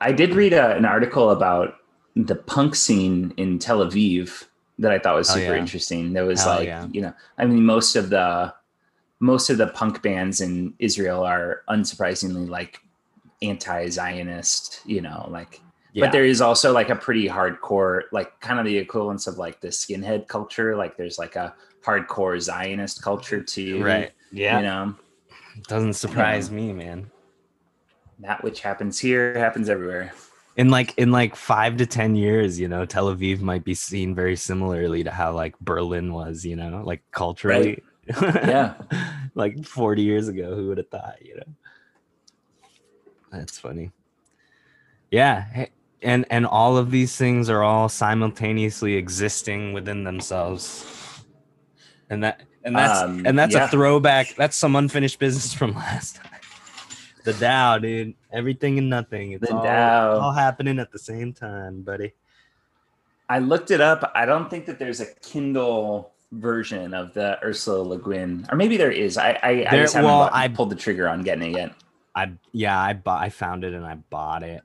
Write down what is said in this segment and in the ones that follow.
I did read a, an article about the punk scene in Tel Aviv that I thought was Oh, super yeah. interesting. There was Hell like, yeah. you know, I mean, most of the most of the punk bands in Israel are unsurprisingly like anti-Zionist, you know, like Yeah. but there is also like a pretty hardcore, like kind of the equivalence of like the skinhead culture. Like there's like a hardcore Zionist culture too. right. Yeah. You know, Doesn't surprise me, man. That which happens here happens everywhere. in like in like five to ten years you know tel aviv might be seen very similarly to how like berlin was you know like culturally Yeah. like 40 years ago who would have thought you know that's funny yeah and and all of these things are all simultaneously existing within themselves and that and that's Um, and that's yeah. a throwback that's some unfinished business from last time the Tao, dude. Everything and nothing. It's The all, Tao. all happening at the same time, buddy. I looked it up. I don't think that there's a Kindle version of the Ursula Le Guin, or maybe there is. I I, I just haven't well, bought- I- pulled the trigger on getting it yet. I yeah, I bought I found it and I bought it.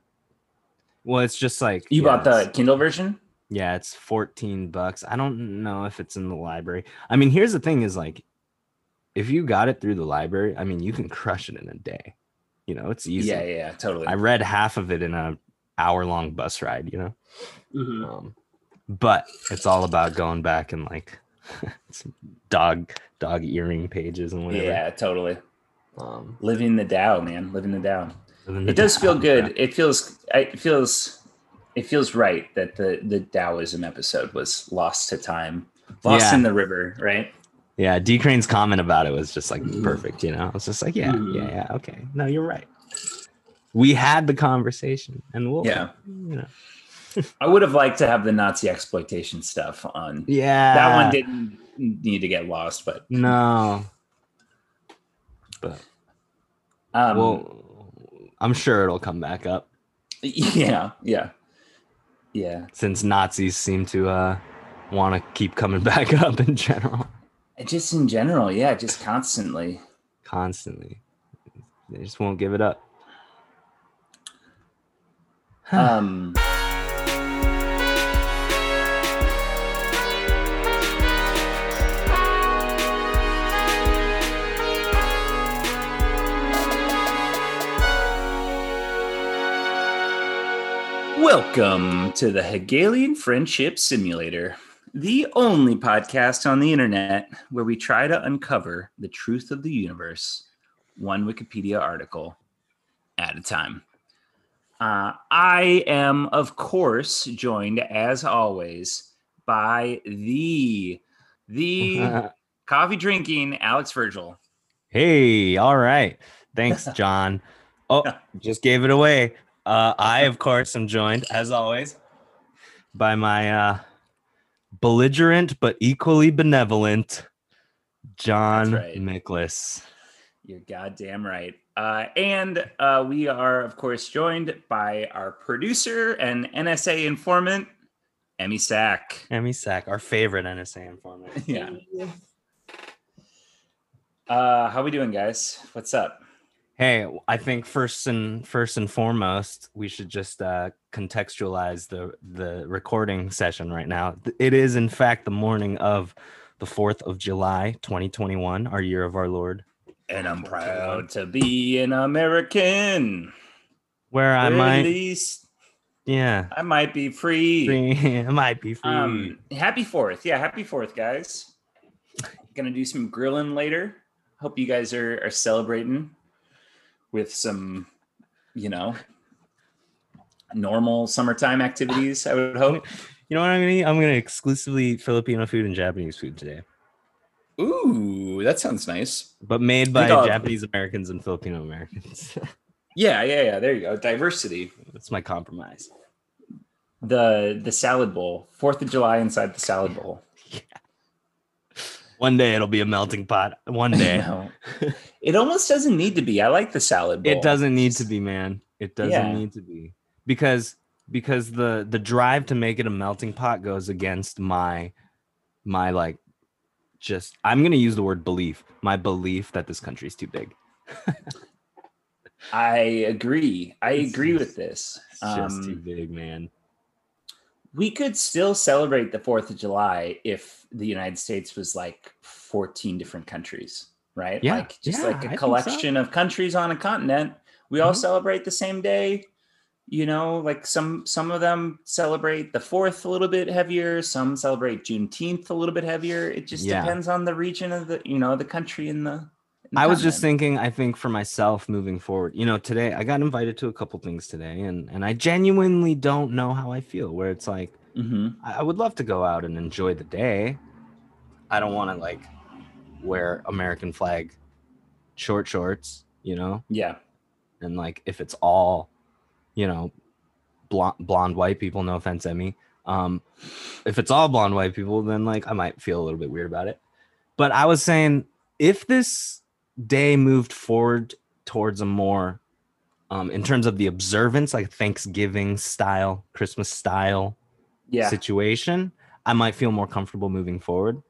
Well, it's just like You yeah, bought the Kindle version? Yeah, it's 14 bucks. I don't know if it's in the library. I mean, here's the thing is like if you got it through the library, I mean, you can crush it in a day. You know, it's easy. Yeah, yeah, yeah, totally. I read half of it in a hour long bus ride, you know. Mhm. Um, but it's all about going back and like some dog dog earring pages and whatever. Yeah, totally. Um, Living the Tao, man. Living the Tao. and then the It does feel Tao, good. It feels. It feels. It feels right that the the Taoism episode was lost to time, lost Yeah. in the river, right? Yeah, D Crane's comment about it was just like perfect, you know. I was just like, yeah, Mhm. yeah, yeah, okay. No, you're right. We had the conversation and we'll Yeah. you know. I would have liked to have the Nazi exploitation stuff on. Yeah. that one didn't need to get lost, but No. But um, well I'm sure it'll come back up yeah, yeah, yeah. since Nazis seem to uh want to keep coming back up in general just in general, yeah, just constantly. constantly. They just won't give it up. Um, welcome to the Hegelian Friendship Simulator, the only podcast on the internet where we try to uncover the truth of the universe, one Wikipedia article at a time. Uh, I am, of course, joined as always by the the coffee drinking Alex Virgil. Hey, all right. Thanks, John. Oh, just gave it away. Uh, I, of course, am joined, as always, by my uh, belligerent but equally benevolent John That's right. You're goddamn right. Uh, and uh, we are, of course, joined by our producer and NSA informant, Emmy Sack. Emmy Sack, our favorite NSA informant. Yeah. Uh, how we doing, guys? What's up? Hey, I think first and first and foremost, we should just uh, contextualize the the recording session right now. It is, in fact, the morning of the fourth of July, 2021, our year of our Lord, And I'm proud to be an American. where I Or at might, least yeah, I might be free. free, I might be free. Um, happy fourth. Yeah, happy fourth, guys. Gonna do some grilling later. Hope you guys are, are celebrating with some, you know, normal summertime activities, I would hope. you know what I'm gonna eat? I'm gonna exclusively eat Filipino food and Japanese food today, Ooh, that sounds nice. but made by Japanese Americans and Filipino Americans. Yeah, yeah, yeah. There you go. Diversity. That's my compromise. The the salad bowl. Fourth of July inside the salad bowl. One day it'll be a melting pot. One day. It almost doesn't need to be. I like the salad bowl. It doesn't need to be, man. It doesn't Yeah. need to be because because the the drive to make it a melting pot goes against my my like just I'm gonna use the word belief. My belief that this country is too big. I agree. I agree with this. It's just too Um, big, man. We could still celebrate the 4th of July if the United States was like 14 different countries, right? Yeah, Like just yeah, like I a so. collection of countries on a continent. We all Mhm. celebrate the same day. You know, like some some of them celebrate the 4th a little bit heavier, some celebrate Juneteenth a little bit heavier. It just Yeah. depends on the region of the, you know, the country in the I was just thinking, I think for myself moving forward, you know, today I got invited to a couple things today and and I genuinely don't know how I feel where it's like Mhm. I I would love to go out and enjoy the day. I don't want to like wear American flag short shorts, you know, Yeah. and like if it's all, you know, blonde blonde white people, no offense, Emmy. Um, if it's all blonde white people, then like I might feel a little bit weird about it. But I was saying if this day moved forward towards a more um in terms of the observance, like Thanksgiving style, Christmas style Yeah. situation, I might feel more comfortable moving forward.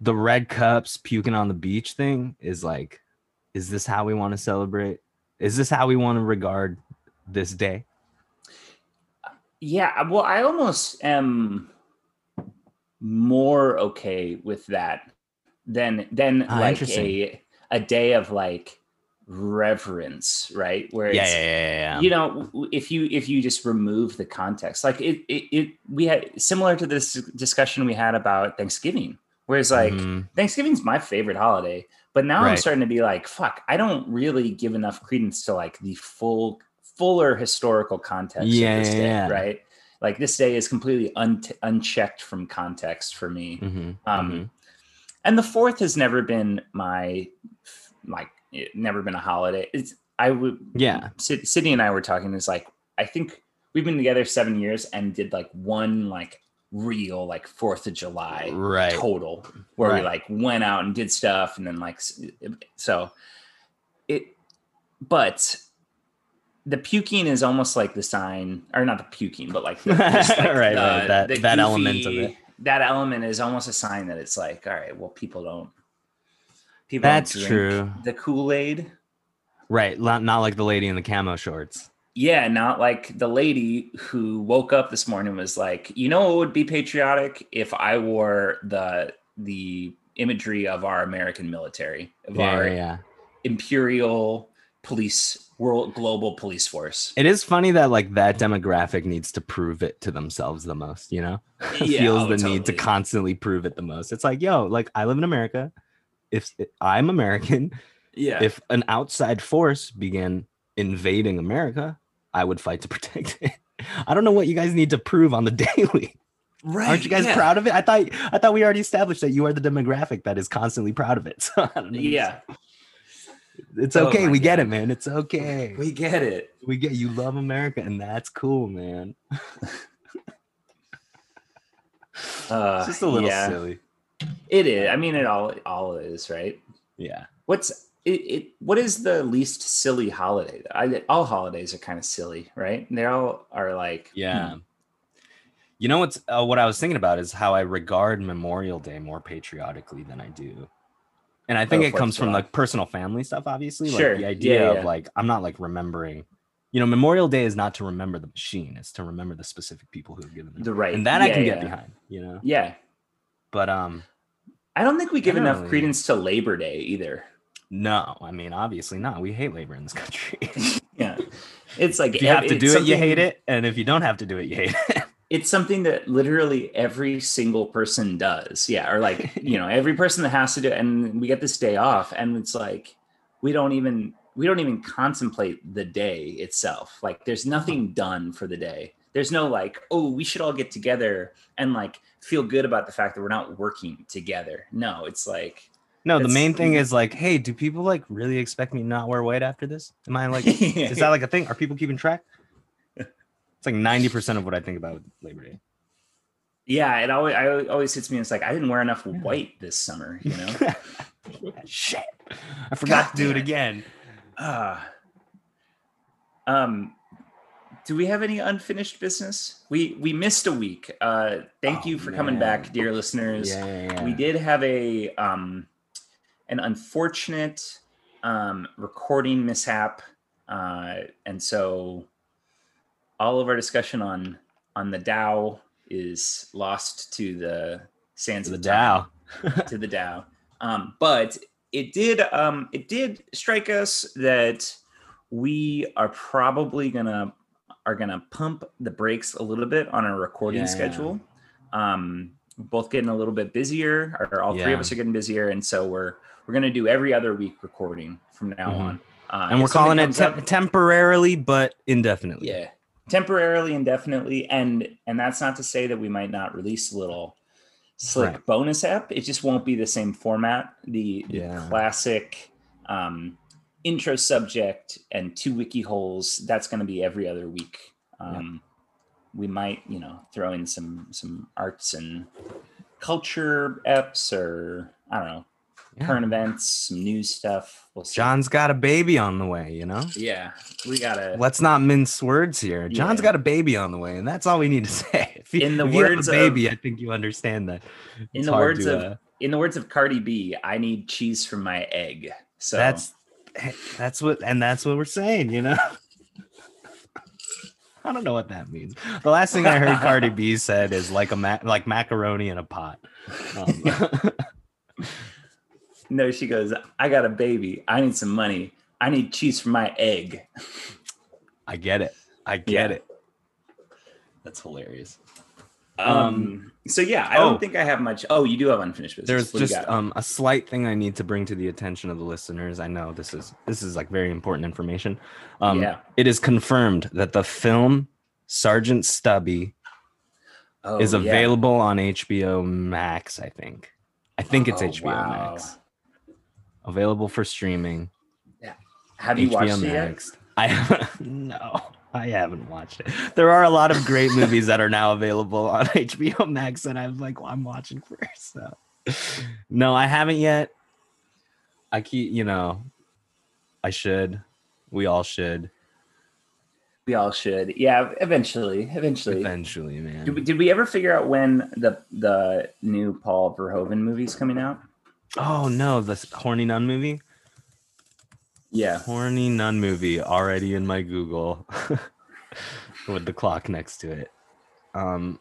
The red cups puking on the beach thing is like, is this how we want to celebrate? Is this how we want to regard this day? Yeah, well, I almost am more okay with that than than Ah, like a a day of like reverence, right? Where it's yeah, yeah, yeah, yeah. you know if you if you just remove the context, like it it, it we had similar to this discussion we had about Thanksgiving, whereas like Mhm. Thanksgiving's my favorite holiday, but now I'm starting to be like, fuck, I don't really give enough credence to like the full, fuller historical context Yeah, of this yeah, day, yeah. right? Like this day is completely un- unchecked from context for me. Mhm, Um, mhm. And the fourth has never been my, like, it never been a holiday. It's I would, Yeah. Sid- Sydney and I were talking. Is like I think we've been together seven years and did like one like real like Fourth of July right. total where we like went out and did stuff and then like so it but the puking is almost like the sign or not the puking but like, the, like Right, the- right, that- that element of it. That element is almost a sign that it's like all right well people don't people don't That's drink true. the kool-aid Right. Not, not like the lady in the camo shorts. yeah not like the lady who woke up this morning was like you know it would be patriotic if i wore the the imagery of our american military of Yeah, our yeah. imperial police world global police force It is funny that like that demographic needs to prove it to themselves the most, you know? Yeah, Feels oh, the need to constantly prove it the most. It's like, yo, like I live in America. If I'm American, yeah if an outside force began invading America, I would fight to protect it. I don't know what you guys need to prove on the daily. right Aren't you guys yeah. proud of it? I thought I thought we already established that you are the demographic that is constantly proud of it. So I don't know. yeah It's Oh okay. my we get it, man. It's okay. we get it We get you love America, and that's cool, man. uh It's just a little yeah, silly. it is i mean it all all is right Yeah. what's it, it what is the least silly holiday I, all holidays are kind of silly right they all are like Yeah. hmm, You know what's uh, what I was thinking about is how I regard Memorial Day more patriotically than I do. And I think Oh, it comes from like personal family stuff, obviously. Sure. Like the idea yeah. of like I'm not like remembering. You know, Memorial Day is not to remember the machine; it's to remember the specific people who have given them. the right And that I yeah, can get behind. You know, yeah but um, i don't think we give enough Generally- credence to labor day either no, I mean obviously not. We hate labor in this country. yeah it's like if you have to do it, you hate it, and if you don't have to do it, you hate it. It's something that literally every single person does yeah or like you know every person that has to do it and we get this day off and it's like we don't even we don't even contemplate the day itself like there's nothing done for the day there's no like oh we should all get together and like feel good about the fact that we're not working together no it's like No, the main thing is like, hey, do people like really expect me not wear white after this? Am I like, is that like a thing? Are people keeping track? It's like 90% of what I think about Labor Day. yeah it always I always hits me it's like i didn't wear enough white this summer you know Shit. I forgot God to do it again. Uh, um, do we have any unfinished business? We we missed a week. Uh, thank Oh, you for coming back, dear listeners. Yeah, yeah, yeah. We did have a um, an unfortunate um, recording mishap, uh, and so all of our discussion on on the Tao is lost to the sands The of time Tao. to the Tao. Um, but it did um, it did strike us that we are probably gonna are gonna pump the brakes a little bit on our recording Yeah. schedule. Um, both getting a little bit busier, or all three of us are getting busier, and so we're we're gonna do every other week recording from now Mhm. on. Uh, and we're calling it up- temporarily but indefinitely. yeah temporarily indefinitely and and that's not to say that we might not release a little slick Right. bonus app it just won't be the same format the, the Yeah. classic um intro subject and two wiki holes that's going to be every other week um we might you know throw in some some arts and culture eps or i don't know Yeah. current events some news stuff we'll see. John's got a baby on the way, you know? yeah we gotta Let's not mince words here. John's Yeah. got a baby on the way, and that's all we need to say. If you, In the if you have words of- baby, I think you understand that. in the words to, of uh, in the words of Cardi B, I need cheese from my egg. So that's that's what and that's what we're saying, you know. I don't know what that means. The last thing I heard Cardi B said is like a ma- like macaroni in a pot. Um, no, she goes, I got a baby. I need some money. I need cheese for my egg. I get it. I get Yeah. it. That's hilarious. Um, so yeah, I oh. don't think I have much. Oh, you do have unfinished business. There's What just um, a slight thing I need to bring to the attention of the listeners. I know this is this is like very important information. Um, yeah. It is confirmed that the film Sergeant Stubby Oh, is yeah. available on HBO Max. I think. I think it's Oh, HBO wow. Max. Available for streaming. Yeah. Have you HBO watched it yet? I. No, I haven't watched it. There are a lot of great movies that are now available on HBO Max, and I'm like, well, I'm watching first. So, no, I haven't yet. I keep, you know, I should. We all should We all should. Yeah, eventually. Eventually. eventually, man. Did we, did we ever figure out when the the new Paul Verhoeven movie's coming out? Oh no, the horny nun movie. Yeah. Horny nun movie already in my Google with the clock next to it. Um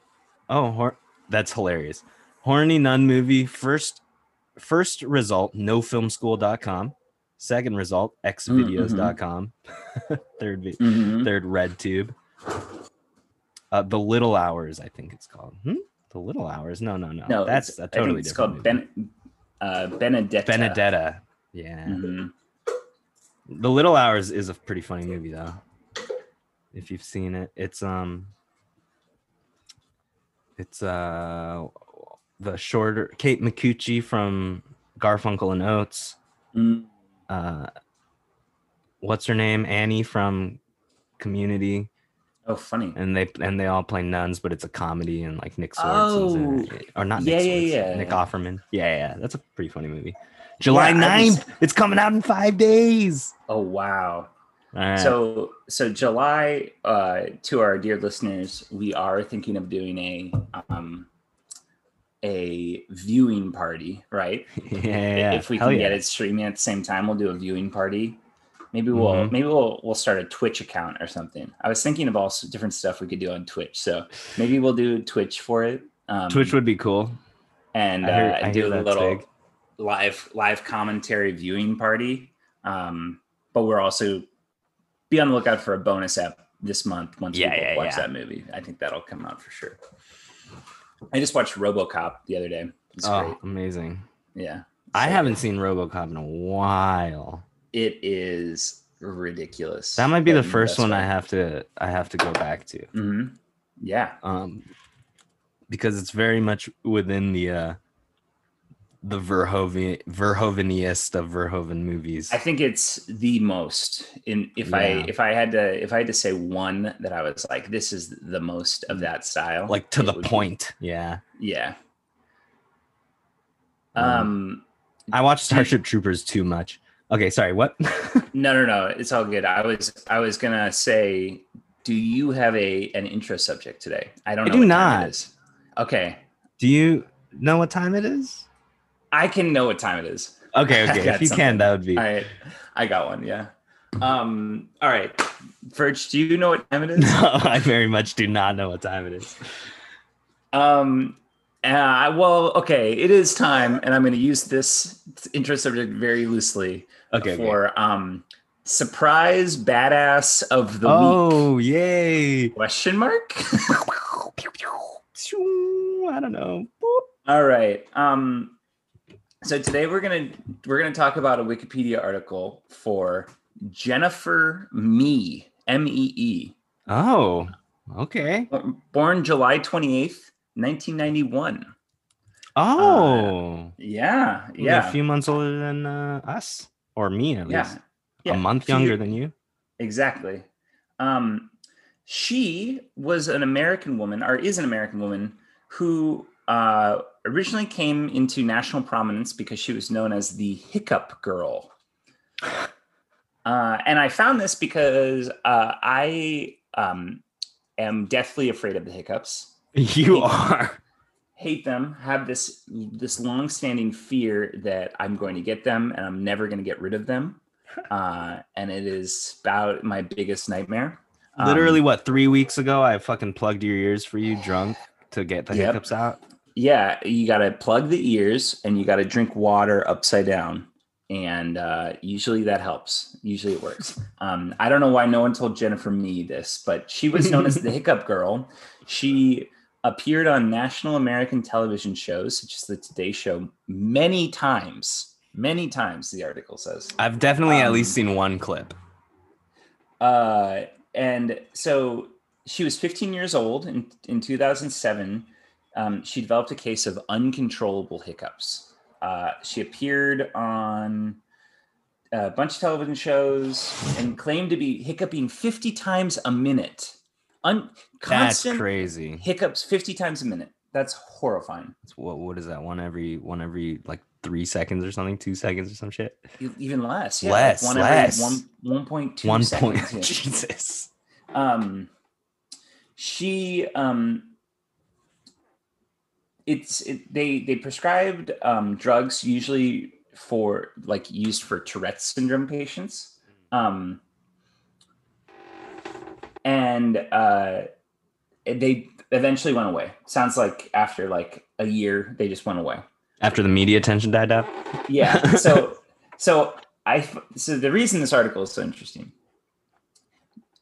oh hor- that's hilarious. Horny nun movie first first result nofilmschool.com. Second result xvideos.com. third vi- Mhm. third red tube. Uh the little hours I think it's called. Hmm? The little hours? No, no, no. No, that's it's- a I think totally it's different called movie. Ben, uh, Benedetta. Benedetta. Yeah. Mhm. The Little Hours is a pretty funny movie though. If you've seen it, it's um it's uh the shorter Kate Micucci from Garfunkel and Oates. Mm. Uh what's her name? Annie from Community. Oh, funny. And they and they all play nuns, but it's a comedy and like Nick Swartz is in. Or not Nick Oh. Yeah, yeah, Swartz, yeah. Nick Offerman. Yeah, yeah. That's a pretty funny movie. July Yeah, I was- 9th. It's coming out in five days. Oh, wow. Right. So, so July, uh, to our dear listeners, we are thinking of doing a um, a viewing party, right? yeah, yeah. If we Hell can yeah. get it streaming at the same time, we'll do a viewing party. Maybe we'll Mhm. maybe we'll we'll start a Twitch account or something. I was thinking of all different stuff we could do on Twitch, so maybe we'll do Twitch for it. Um, Twitch would be cool. and I uh, I do a little big. live live commentary viewing party. Um, but we're also be on the lookout for a bonus app this month once Yeah, we yeah, watch yeah. that movie. I think that'll come out for sure. I just watched RoboCop the other day. It's oh, great. amazing. Yeah, I haven't seen RoboCop in a while. It is ridiculous. That might be the first one I have to I have to go back to. Mhm. Yeah, Um because it's very much within the uh the Verhoeven Verhoveniest of Verhoeven movies. I think it's the most in if I if I had to if I had to say one that I was like this is the most of that style like to the would be- point. Yeah. yeah. Um, Um I watched Starship Troopers too much. Okay, sorry, what? no no no it's all good. I was I was gonna say do you have a an intro subject today? I don't I know. do not. Okay. Do you know what time it is? I can know what time it is. Okay, okay. If you something. can, that would be All right. I got one. Yeah. Um. All right, Verge, do you know what time it is? No, I very much do not know what time it is. Um. Uh, well, okay, it is time, and I'm going to use this intro subject very loosely Okay. okay. for um surprise badass of the week Oh, yay. question mark. I don't know. Boop. All right. Um, so today we're gonna we're gonna talk about a Wikipedia article for Jennifer Mee, M E E, Oh, okay. born July twenty eighth, nineteen ninety one. Oh, Yeah, yeah, A few months older than uh, us, or me at yeah, least. yeah. A month She- younger than you. Exactly. Um, she was an American woman, or is an American woman, who uh, originally came into national prominence because she was known as the Hiccup Girl. Uh, and I found this because uh, I um, am deathly afraid of the hiccups. You are. Hate them. Have this this long-standing fear that I'm going to get them and I'm never going to get rid of them. Uh, and it is about my biggest nightmare. Um, Literally, what three weeks ago, I fucking plugged your ears for you, drunk, to get the Yep. hiccups out. yeah you got to plug the ears and you got to drink water upside down and uh, usually that helps usually it works um, i don't know why no one told jennifer Mee this but she was known as the hiccup girl she appeared on national american television shows such as the today show many times many times the article says I've definitely at Um, least seen one clip. Uh, and so she was 15 years old in, in 2007. Um, she developed a case of uncontrollable hiccups. Uh, she appeared on a bunch of television shows and claimed to be hiccuping 50 times a minute. Un- That's crazy. hiccups 50 times a minute. That's horrifying. What what is that? One every one every like three seconds or something, two seconds or some shit. Even less. Yeah, Less, one less. Every one, 1.2 One seconds, point. yeah. Jesus. um she um it's it, they they prescribed um drugs usually for like used for tourette's syndrome patients um and uh they eventually went away sounds like after like a year they just went away After the media attention died out. yeah so so i so the reason this article is so interesting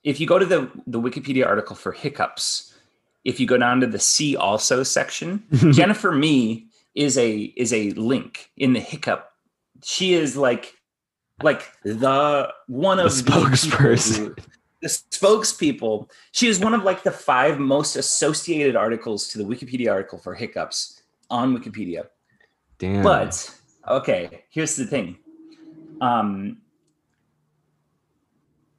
if you go to the the wikipedia article for hiccups if you go down to the see also section jennifer Mee is a is a link in the hiccup she is like like the one The of people spokesperson. The spokespeople she is one of like the five most associated articles to the wikipedia article for hiccups on wikipedia Damn. but okay, here's the thing. Um,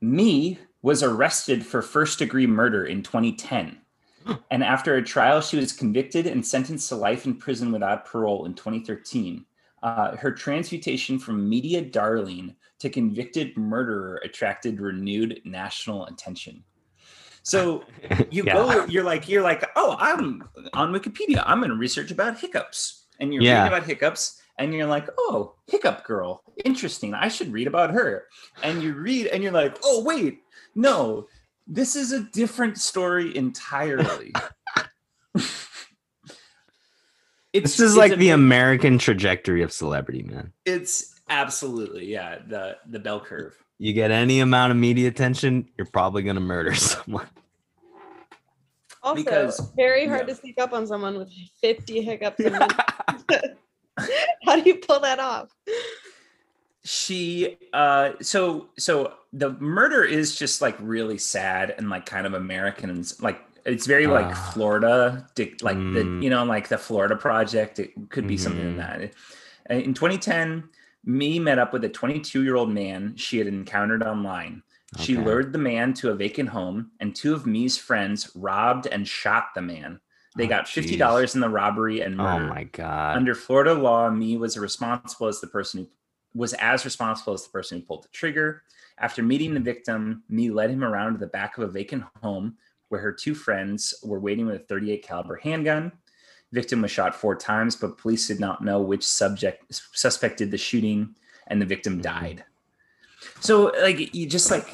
Mee was arrested for first degree murder in 2010. and after a trial, she was convicted and sentenced to life in prison without parole in 2013. Uh, her transmutation from media darling to convicted murderer attracted renewed national attention. So you Yeah. go, you're like, you're like, oh, I'm on Wikipedia. I'm going to research about hiccups, and you're Yeah. reading about hiccups, and you're like, oh, hiccup girl, interesting. I should read about her. And you read, and you're like, oh, wait, no, this is a different story entirely. it's This is like the American trajectory of celebrity, man. It's absolutely yeah the the bell curve. You get any amount of media attention, you're probably gonna murder someone. Also, Because- very hard yeah. to sneak up on someone with 50 hiccups. How do you pull that off? she uh so so the murder is just like really sad and like kind of american and like it's very like Ah. florida dic- like the Mm. you know like the florida project it could be something in Mhm. that Uh, in 2010 Mee met up with a 22 year old man she had encountered online she lured the man to a vacant home and two of Mee's friends robbed and shot the man they Oh, got $50 in the robbery and Oh my god. under Florida law, Mee was responsible as the person who was as responsible as the person who pulled the trigger. After meeting the victim, Mee led him around to the back of a vacant home where her two friends were waiting with a 38 caliber handgun. Victim was shot four times, but police did not know which subject suspect did the shooting, and the victim Mhm. died. So like you just like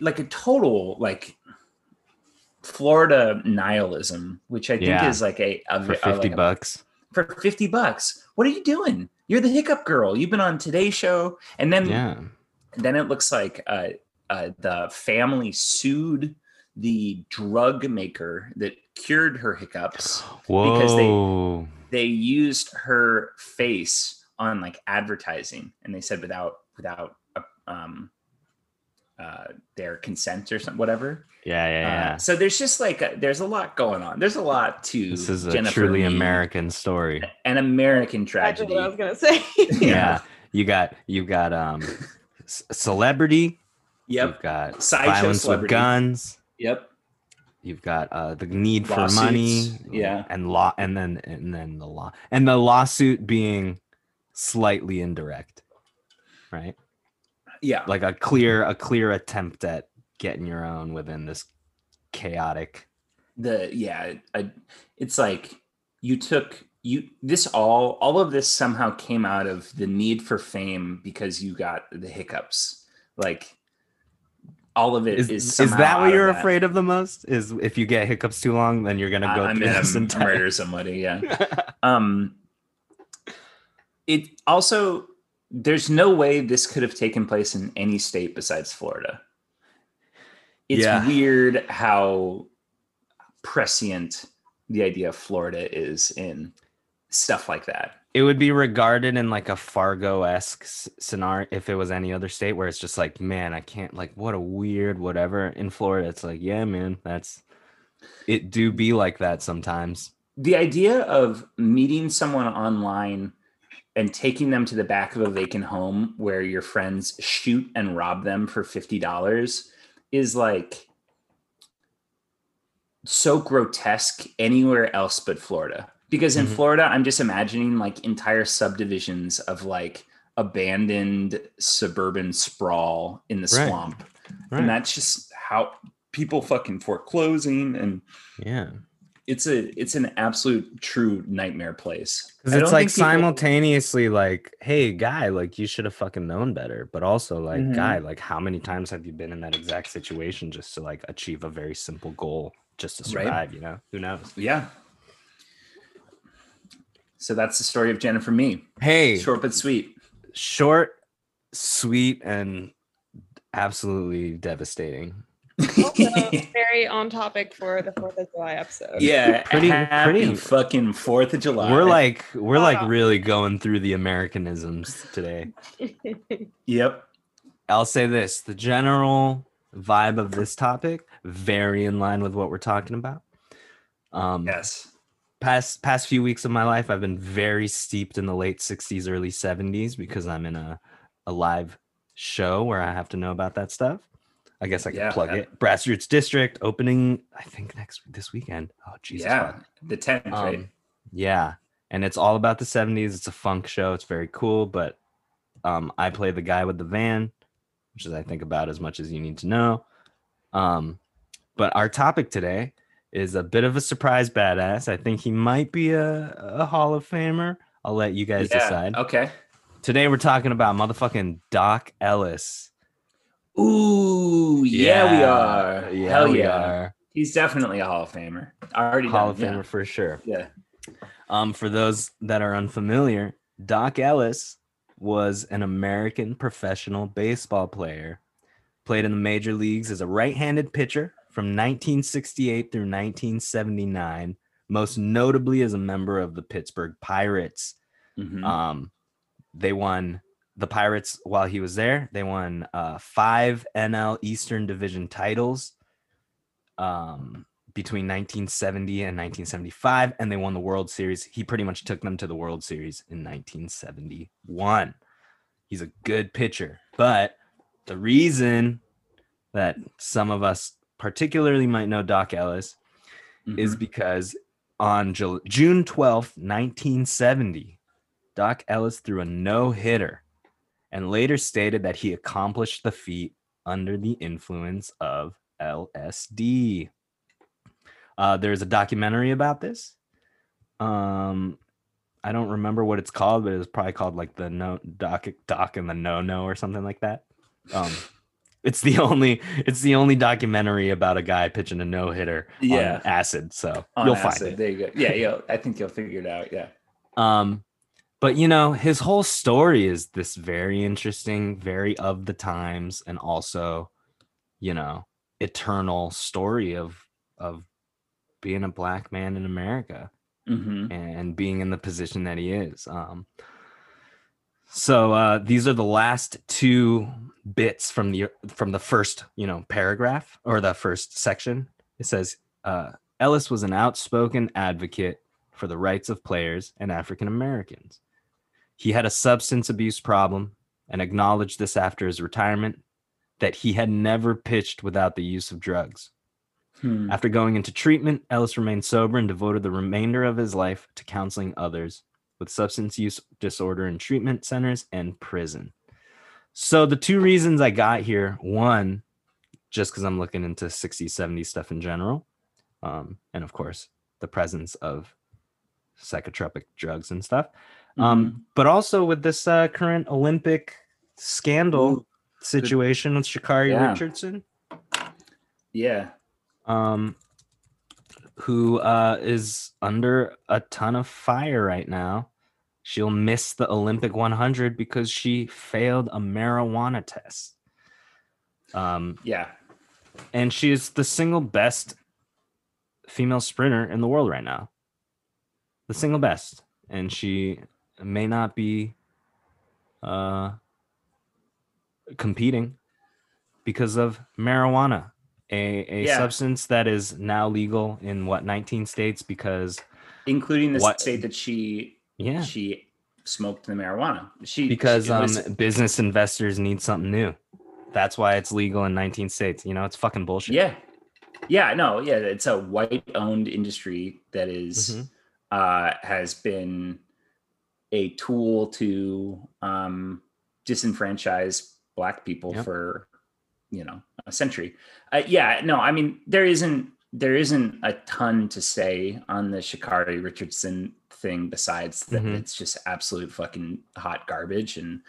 like a total like Florida nihilism, which I think Yeah. is like a, a For a- 50 like a- bucks. for 50 bucks. What are you doing? You're the hiccup girl. You've been on Today Show. And then Yeah. then it looks like uh, uh, the family sued the drug maker that cured her hiccups. Whoa. Because they- They used her face on like advertising, and they said without without um, uh, their consent or something, whatever. yeah, yeah, yeah. Uh, so there's just like a, there's a lot going on. There's a lot to this is a Jennifer truly Lee, American story. an American That's tragedy. what I was gonna say. Yeah. You got you got um c- celebrity, Yep. you've got Sideshow violence with guns, Yep. You've got uh the need for money, yeah. and law and then and then the law and the lawsuit being slightly indirect. Right? Yeah. Like a clear a clear attempt at getting your own within this chaotic the yeah I, it's like you took you this all all of this somehow came out of the need for fame because you got the hiccups like all of it is, is is that what you're that. afraid of the most? Is if you get hiccups too long then you're gonna go i'm gonna this murder somebody yeah. Um it also there's no way this could have taken place in any state besides florida. It's Yeah. weird how prescient the idea of florida is in stuff like that it would be regarded in like a Fargo-esque scenario if it was any other state where it's just like, man, I can't like what a weird whatever. In Florida, it's like, yeah, man, that's it do be like that sometimes. the idea of meeting someone online and taking them to the back of a vacant home where your friends shoot and rob them for $50 is like so grotesque anywhere else but Florida. Because in Mhm. Florida, I'm just imagining like entire subdivisions of like abandoned suburban sprawl in the Right. swamp. Right. And that's just how people fucking foreclosing and Yeah. it's a it's an absolute true nightmare place. Because it's like think people- simultaneously like, hey, guy, like you should have fucking known better. But also like, Mhm. guy, like how many times have you been in that exact situation just to like achieve a very simple goal just to Right. survive, you know? Who knows? Yeah. So that's the story of Jennifer Mee. Hey, Short but sweet. short, sweet, and absolutely devastating. also very on topic for the Fourth of July episode. yeah, Pretty- happy pretty- fucking Fourth of July. We're like we're like really going through the Americanisms today. yep. I'll say this: the general vibe of this topic very in line with what we're talking about. Um, Yes. Past past few weeks of my life, I've been very steeped in the late '60s, early '70s because I'm in a a live show where I have to know about that stuff. I guess I can Yeah, plug that- it. Grassroots District opening, I think next this weekend. Oh Jesus! yeah. fuck. The tenth, right? Um, yeah, and it's all about the '70s. It's a funk show. It's very cool. But um, I play the guy with the van, which is I think about as much as you need to know. Um, but our topic today is a bit of a surprise badass. I think he might be a, a Hall of Famer. I'll let you guys yeah. decide. Okay. Today we're talking about motherfucking Doc Ellis. Ooh, yeah, we are. Yeah, Hell we yeah. are. He's definitely a Hall of Famer. Already Hall done, of Famer for sure. Yeah. Um, for those that are unfamiliar, Doc Ellis was an American professional baseball player. Played in the major leagues as a right-handed pitcher from 1968 through 1979, most notably as a member of the Pittsburgh Pirates. Mhm. Um, they won the Pirates while he was there. They won uh, five NL Eastern Division titles um, between 1970 and 1975, and they won the World Series. He pretty much took them to the World Series in 1971. He's a good pitcher, but the reason that some of us particularly might know Doc Ellis is Mhm. because on Jul- June 12th, 1970, Doc Ellis threw a no hitter and later stated that he accomplished the feat under the influence of LSD. Uh, there's a documentary about this. Um, I don't remember what it's called, but it was probably called like the no doc doc and the no no or something like that. Um, it's the only it's the only documentary about a guy pitching a no hitter Yeah. on acid. So On you'll acid. find it. There you go. Yeah, yeah. I think you'll figure it out. Yeah. Um, but you know, his whole story is this very interesting, very of the times, and also, you know, eternal story of of being a black man in America hmm and being in the position that he is. Um, so uh, these are the last two bits from the from the first you know paragraph or the first section. It says uh, Ellis was an outspoken advocate for the rights of players and African Americans. He had a substance abuse problem and acknowledged this after his retirement that he had never pitched without the use of drugs. Hmm. After going into treatment, Ellis remained sober and devoted the remainder of his life to counseling others with substance use disorder in treatment centers and prison. So, the two reasons I got here one, just because I'm looking into 60s, 70s stuff in general, um, and of course, the presence of psychotropic drugs and stuff, Mm-hmm. um, but also with this uh, current Olympic scandal Ooh, situation with Sha'Carri Yeah. Richardson Yeah. um who uh is under a ton of fire right now she'll miss the olympic 100 because she failed a marijuana test um Yeah. and she is the single best female sprinter in the world right now the single best and she may not be uh competing because of marijuana a, a Yeah. substance that is now legal in what 19 states because Including the What- state that she yeah she smoked the marijuana. She because um was- business investors need something new that's why it's legal in 19 states you know it's fucking bullshit yeah. Yeah, no, yeah, it's a white owned industry that is- Mhm. uh has been a tool to um disenfranchise black people Yep. for you know a century. Uh, yeah, no, I mean there isn't there isn't a ton to say on the Sha'Carri Richardson thing besides that Mhm. it's just absolute fucking hot garbage and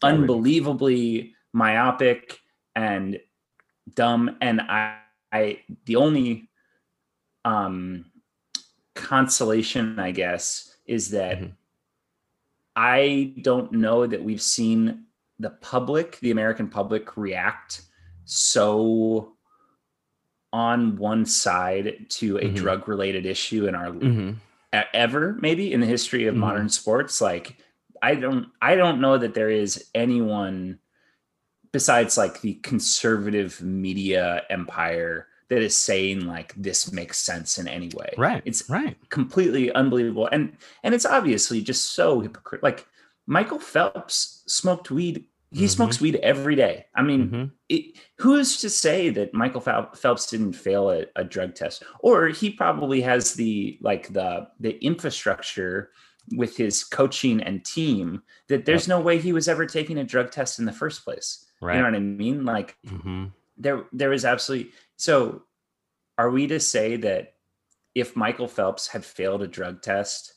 garbage. unbelievably myopic and dumb and i i the only um consolation i guess is that Mhm. i don't know that we've seen the public the american public react so on one side to a Mhm. drug related issue in our Mhm. e- ever maybe in the history of Mhm. modern sports like i don't i don't know that there is anyone besides like the conservative media empire that is saying like this makes sense in any way right it's right completely unbelievable and and it's obviously just so hypocrite like michael phelps smoked weed he Mhm. smokes weed every day i mean Mhm. it, who is to say that Michael Phelps didn't fail a, a drug test, or he probably has the like the the infrastructure with his coaching and team that there's no way he was ever taking a drug test in the first place. right You know what I mean? Like Mhm. there there is absolutely so. Are we to say that if Michael Phelps had failed a drug test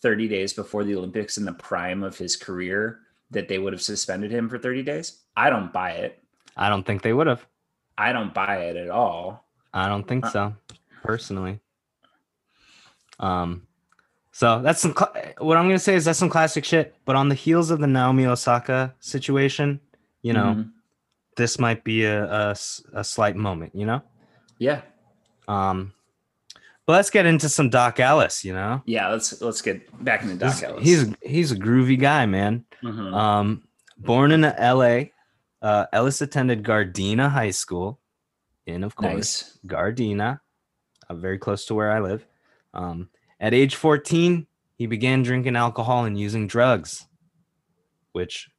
30 days before the Olympics in the prime of his career, that they would have suspended him for 30 days? I don't buy it. i don't think they would have I don't buy it at all. I don't think Uh, so, personally. Um, so that's some. Cl- what I'm gonna say is that's some classic shit. But on the heels of the Naomi Osaka situation, you know, Mhm. this might be a, a a slight moment. You know. yeah, Um, but let's get into some Doc Ellis. You know, yeah. Let's let's get back into Doc he's, Ellis. he's he's a groovy guy, man. Mhm. Um, born in L.A., uh, Ellis attended Gardena High School, in of course. nice. Gardena, uh, very close to where I live. Um, at age 14, he began drinking alcohol and using drugs, which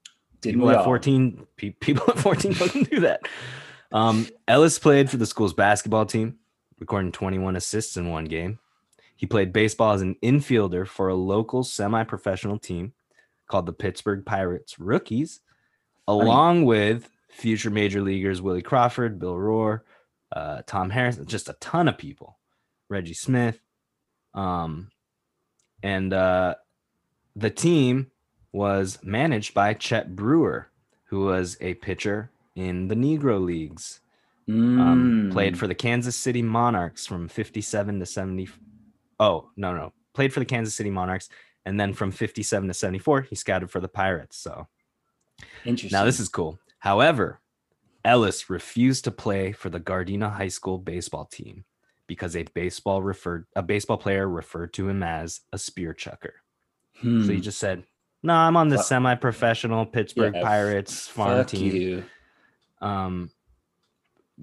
Didn't people at 14 pe- people at 14 fucking do that. Um, Ellis played for the school's basketball team, recording 21 assists in one game. He played baseball as an infielder for a local semi-professional team called the Pittsburgh Pirates Rookies, along with future major leaguers Willie Crawford, Bill Rohr, uh, Tom Harris, just a ton of people, Reggie Smith, um, and uh, the team was managed by Chet Brewer, who was a pitcher in the Negro Leagues. Um, played Mm. for the Kansas City Monarchs from 57 to 70. Oh, no, no. Played for the Kansas City Monarchs. And then from 57 to 74, he scouted for the Pirates. So Interesting. now this is cool. However, Ellis refused to play for the Gardena High School baseball team because a baseball referred a baseball player referred to him as a spear chucker. So Hmm. he just said, "No, I'm on the semi-professional Pittsburgh Yeah, Pirates farm team. you. Um,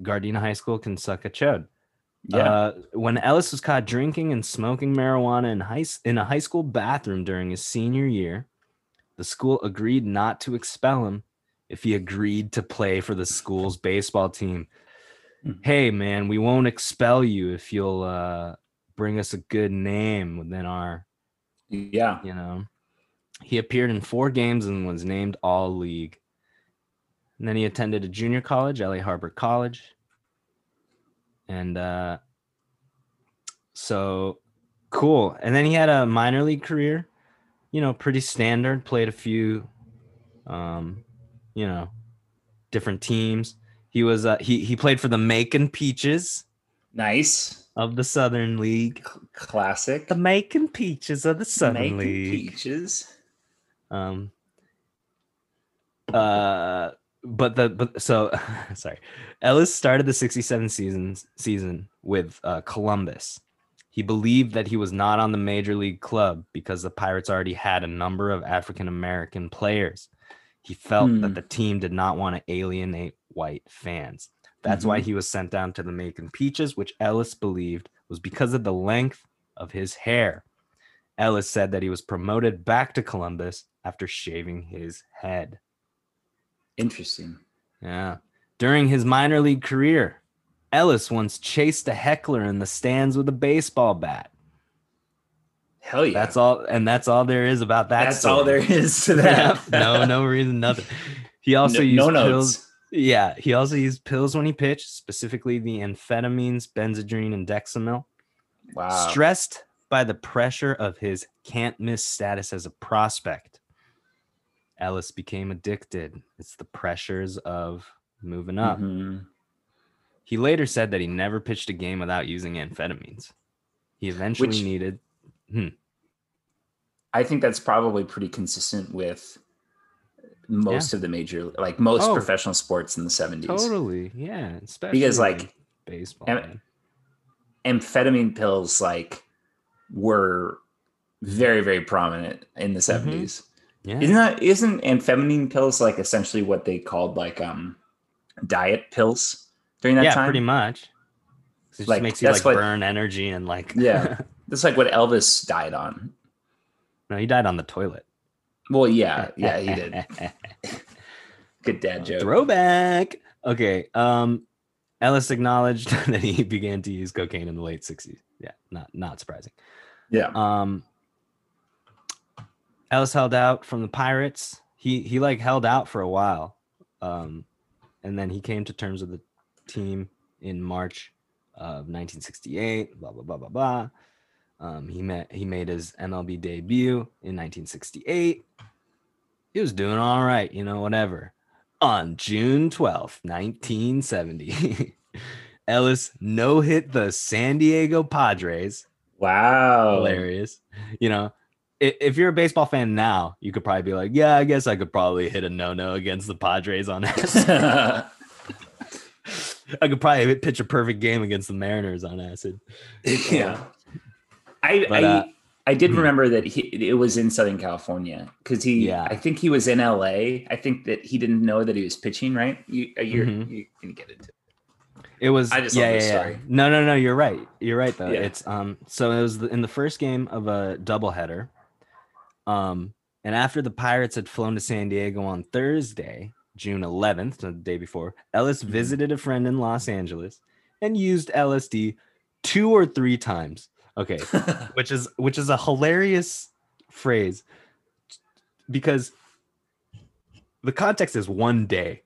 Gardena High School can suck a chode." Yeah. Uh, when Ellis was caught drinking and smoking marijuana in high in a high school bathroom during his senior year, the school agreed not to expel him if he agreed to play for the school's baseball team. Hmm. Hey man, we won't expel you if you'll uh, bring us a good name within our, yeah. you know. He appeared in four games and was named All League. And then he attended a junior college, LA Harbor College. And uh so cool. And then he had a minor league career, you know, pretty standard, played a few um, you know, different teams. He was uh he he played for the Macon Peaches Nice. of the Southern League. Classic. The Macon Peaches of the Southern Making League. peaches. Um. Uh, but the but so sorry, Ellis started the '67 seasons season with uh, Columbus. He believed that he was not on the major league club because the Pirates already had a number of African American players. He felt Hmm. that the team did not want to alienate white fans. That's why Mhm. he was sent down to the Macon Peaches, which Ellis believed was because of the length of his hair. Ellis said that he was promoted back to Columbus after shaving his head. Interesting. Yeah. During his minor league career, Ellis once chased a heckler in the stands with a baseball bat. Hell yeah. That's all, and that's all there is about that. That's all there is story. to Yeah, that. no, no reason, nothing. He also no, used no pills. notes. Yeah, he also used pills when he pitched, specifically the amphetamines, Benzedrine, and Dexamyl. Wow. Stressed by the pressure of his can't miss status as a prospect, Ellis became addicted. It's the pressures of moving up. Mhm. He later said that he never pitched a game without using amphetamines. He eventually Which- needed. I think that's probably pretty consistent with most of the major, like most Oh. professional sports in the 70s. Totally, yeah. Especially Because, like, baseball. am- Amphetamine pills, like, were very, very prominent in the 70s. Yeah, Isn't that, isn't amphetamine pills like essentially what they called like um diet pills during that yeah, time? pretty much. It just Like, makes you like what- burn energy and like Yeah. That's like what Elvis died on. no, he died on the toilet. Well, yeah, yeah, he did. Good dad joke. Throwback. Okay. Um, Ellis acknowledged that he began to use cocaine in the late '60s. Yeah, not not surprising. Yeah. Um, Ellis held out from the Pirates. He he like held out for a while, um, and then he came to terms with the team in March of 1968. Blah blah blah blah blah. Um, he met he made his MLB debut in 1968. He was doing all right, you know, whatever. On June 12th, 1970, Ellis no hit the San Diego Padres Wow. hilarious. You know, if you're a baseball fan now, you could probably be like, yeah, I guess I could probably hit a no no against the Padres on acid. I could probably pitch a perfect game against the Mariners on acid. yeah. I But, I uh, I did hmm. remember that he it was in Southern California because he Yeah. I think he was in LA. I think that he didn't know that he was pitching, right? You uh, you're Mhm. you can get into it. It was I just yeah, yeah. story. No, no, no. You're right. You're right though. Yeah. It's um. So it was in the first game of a doubleheader. Um, and after the Pirates had flown to San Diego on Thursday, June 11th, the day before, Ellis Mhm. visited a friend in Los Angeles and used LSD two or three times. Okay, which is which is a hilarious phrase because the context is one day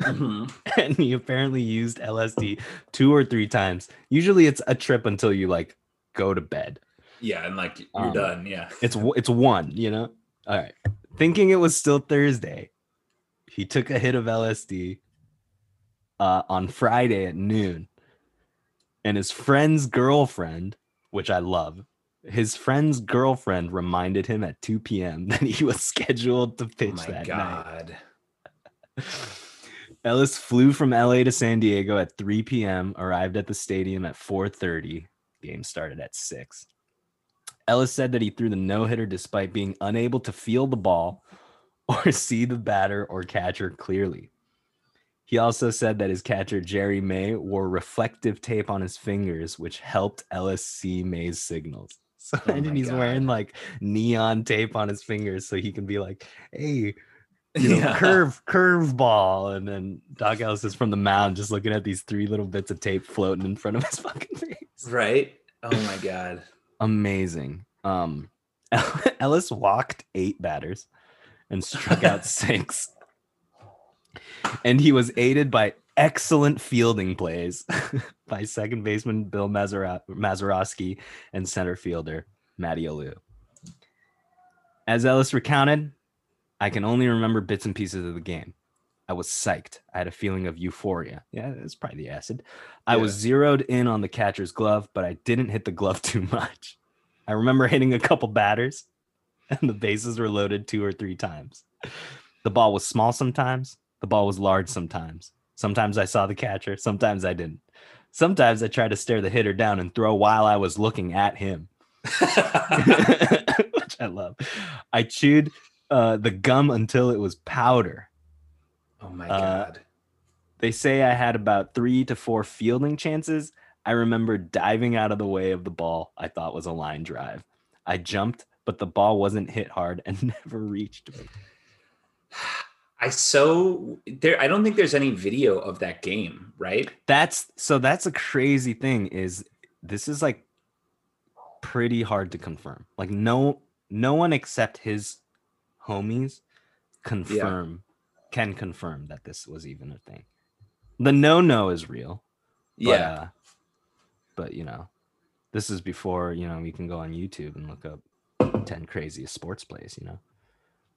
Mhm. and he apparently used LSD two or three times. Usually it's a trip until you like go to bed. Yeah, and like you're Um, done. Yeah. It's it's one, you know. All right. Thinking it was still Thursday, he took a hit of LSD uh, on Friday at noon, and his friend's girlfriend, which I love, his friend's girlfriend reminded him at 2 p.m. that he was scheduled to Oh pitch my that night. god. Ellis flew from LA to San Diego at 3 p.m., arrived at the stadium at 4:30. Game started at 6. Ellis said that he threw the no-hitter despite being unable to feel the ball or see the batter or catcher clearly. He also said that his catcher Jerry May wore reflective tape on his fingers, which helped Ellis see May's signals. So Oh imagine he's God. wearing like neon tape on his fingers so he can be like, "Hey, you know, Yeah. curve curve ball and then doc ellis is from the mound just looking at these three little bits of tape floating in front of his fucking face Right? Oh my god. Amazing um ellis walked eight batters and struck out six and he was aided by excellent fielding plays by second baseman bill Mazara- mazeroski and center fielder matty Alou. as ellis recounted I can only remember bits and pieces of the game. I was psyched. I had a feeling of euphoria. Yeah, it's probably the acid. I was zeroed in on the catcher's glove, but I didn't hit the glove too much. I remember hitting a couple batters, and the bases were loaded two or three times. The ball was small sometimes, the ball was large sometimes. Sometimes I saw the catcher, sometimes I didn't. Sometimes I tried to stare the hitter down and throw while I was looking at him. which I love. I chewed uh, the gum until it was powder. Oh my Uh, god. They say I had about three to four fielding chances. I remember diving out of the way of the ball I thought was a line drive. I jumped, but the ball wasn't hit hard and never reached me. I so there I don't think there's any video of that game, right? That's so that's a crazy thing is this is like pretty hard to confirm. Like no no one except his homies confirm can confirm that this was even a thing. The no no is real. But, Yeah. uh, but you know, this is before, you know, you can go on YouTube and look up 10 craziest sports plays, you know.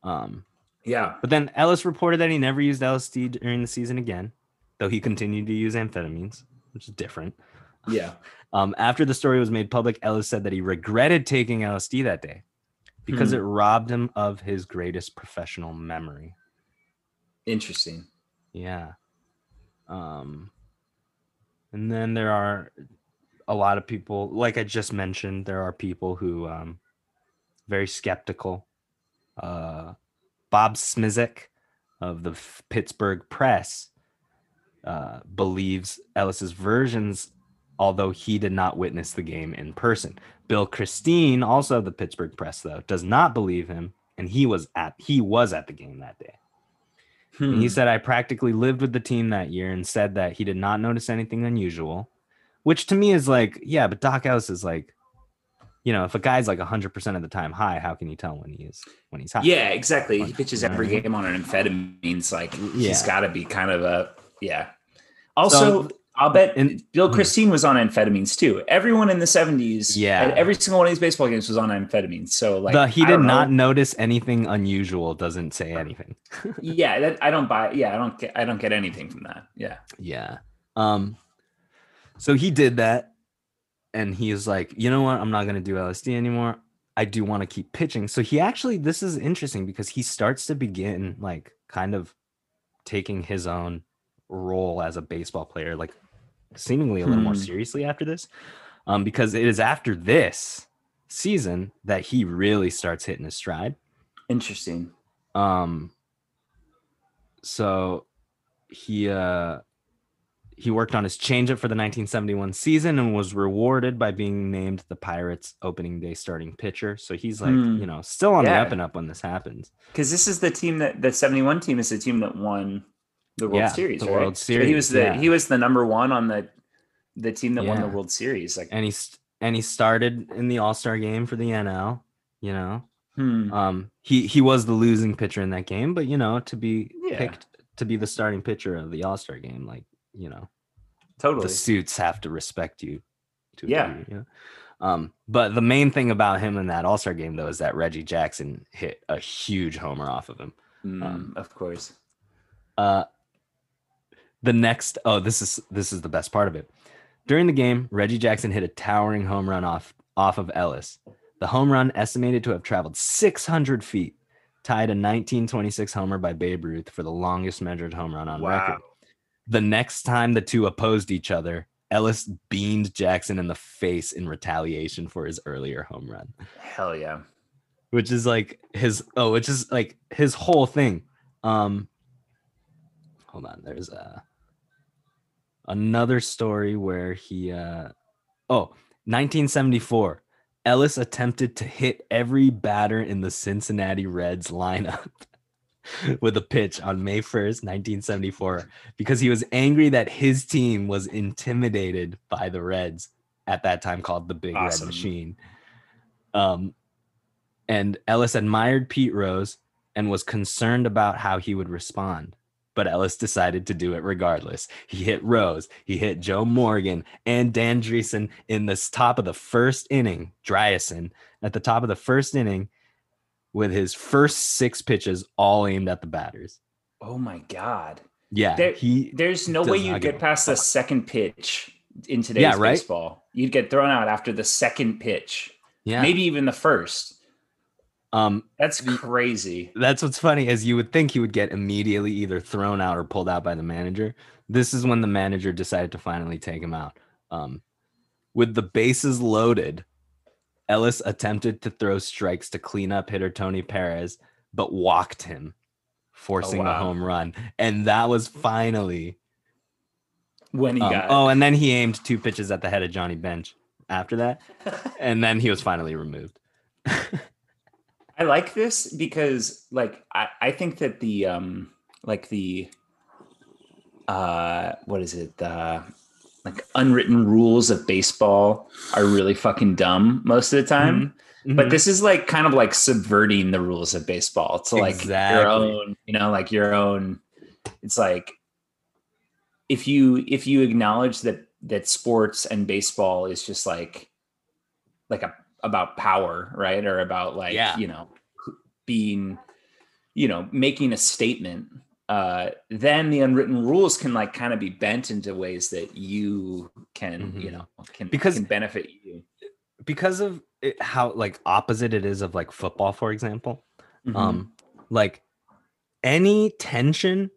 Um yeah. but then Ellis reported that he never used LSD during the season again, though he continued to use amphetamines, which is different. Yeah. Um, after the story was made public, Ellis said that he regretted taking LSD that day because Hmm. it robbed him of his greatest professional memory. Interesting. Yeah. Um, and then there are a lot of people, like I just mentioned, there are people who um very skeptical. Uh, Bob Smizik of the Pittsburgh Press uh, believes Ellis's versions, although he did not witness the game in person. Bill Christine, also the Pittsburgh Press, though, does not believe him, and he was at he was at the game that day. And he Hmm. said, I practically lived with the team that year and said that he did not notice anything unusual, which to me is like, yeah, but Doc House is like, you know, if a guy's like 100% of the time high, how can you tell when he is, when he's high? Yeah, exactly. He pitches every what I mean? game on an amphetamines. Like he's got to be kind of a yeah. Also, So- I'll bet and- Bill Hmm. Christine was on amphetamines too. Everyone in the seventies, Yeah. at every single one of these baseball games was on amphetamines. So like, the, he did don't know. notice anything unusual, doesn't say anything. yeah, that, I don't buy. Yeah, I don't get. I don't get anything from that. Yeah. Yeah. Um, so he did that, and he was like, you know what? I'm not gonna do LSD anymore. I do want to keep pitching. So he actually, this is interesting because he starts to begin like kind of taking his own role as a baseball player, like seemingly a little more Hmm. seriously after this. Um, because it is after this season that he really starts hitting his stride. Interesting. Um so he uh he worked on his changeup for the 1971 season and was rewarded by being named the Pirates opening day starting pitcher. So he's like, Hmm. you know, still on the up and up when this happens. Because this is the team that the seventy one team is the team that won the World Yeah, Series. the right? World So he was the yeah. he was the number one on the the team that won the World Series. Like, And he's and he started in the All-Star game for the NL, you know. hmm. Um he he was the losing pitcher in that game, but you know, to be Yeah. picked to be the starting pitcher of the All-Star game, like, you know, totally. the suits have to respect you. To Yeah. degree, you know? Um, but the main thing about him in that All Star game though is that Reggie Jackson hit a huge homer off of him. Mm, um, of course. Uh, The next, oh, this is this is the best part of it. During the game, Reggie Jackson hit a towering home run off off of Ellis. The home run, estimated to have traveled 600 feet, tied a 1926 homer by Babe Ruth for the longest measured home run on Wow. record. The next time the two opposed each other, Ellis beamed Jackson in the face in retaliation for his earlier home run, Hell yeah. which is like his oh, which is like his whole thing. Um hold on, there's a another story where he uh oh 1974 ellis attempted to hit every batter in the cincinnati reds lineup with a pitch on may 1st 1974 because he was angry that his team was intimidated by the reds at that time called the big Awesome. red machine um and ellis admired pete rose and was concerned about how he would respond but Ellis decided to do it regardless. He hit Rose, he hit Joe Morgan and Dan Driessen in the top of the first inning, Driessen at the top of the first inning with his first six pitches all aimed at the batters. Oh my god. Yeah, There- he There's no way you'd get past the second pitch in today's Yeah, right? baseball. You'd get thrown out after the second pitch. yeah. Maybe even the first. Um That's crazy. that's what's funny is you would think he would get immediately either thrown out or pulled out by the manager. This is when the manager decided to finally take him out. Um, with the bases loaded, Ellis attempted to throw strikes to clean up hitter Tony Perez, but walked him, forcing the wow. home run. And that was finally. When he um, got oh, and then he aimed two pitches at the head of Johnny Bench after that, and then he was finally removed. I like this because like I, I think that the um like the uh what is it the like unwritten rules of baseball are really fucking dumb most of the time but Mhm. this is like kind of like subverting the rules of baseball to like Exactly. your own you know like your own it's like if you if you acknowledge that that sports and baseball is just like like a about power right or about like Yeah. you know being you know making a statement uh then the unwritten rules can like kind of be bent into ways that you can you Mhm. know can Because- can benefit you because of it, how like opposite it is of like football, for example. Mhm. um like any tension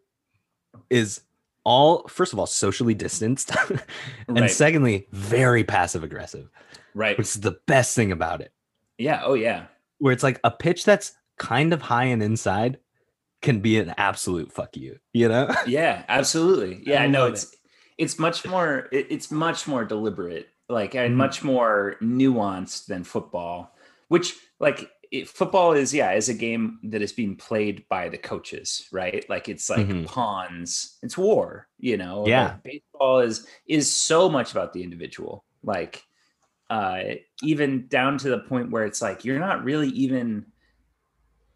is all first of all socially distanced and Right. secondly very passive aggressive right. which is the best thing about it. Yeah. Oh yeah. Where it's like a pitch that's kind of high and inside can be an absolute fuck you you know? Yeah absolutely. Yeah I no love it's it's much more it, it's much more deliberate like and Mhm. much more nuanced than football which like it, football is yeah is a game that is being played by the coaches right? Like it's like Mhm. pawns. It's war you know? Yeah. Like, baseball is is so much about the individual. Like uh even down to the point where it's like you're not really even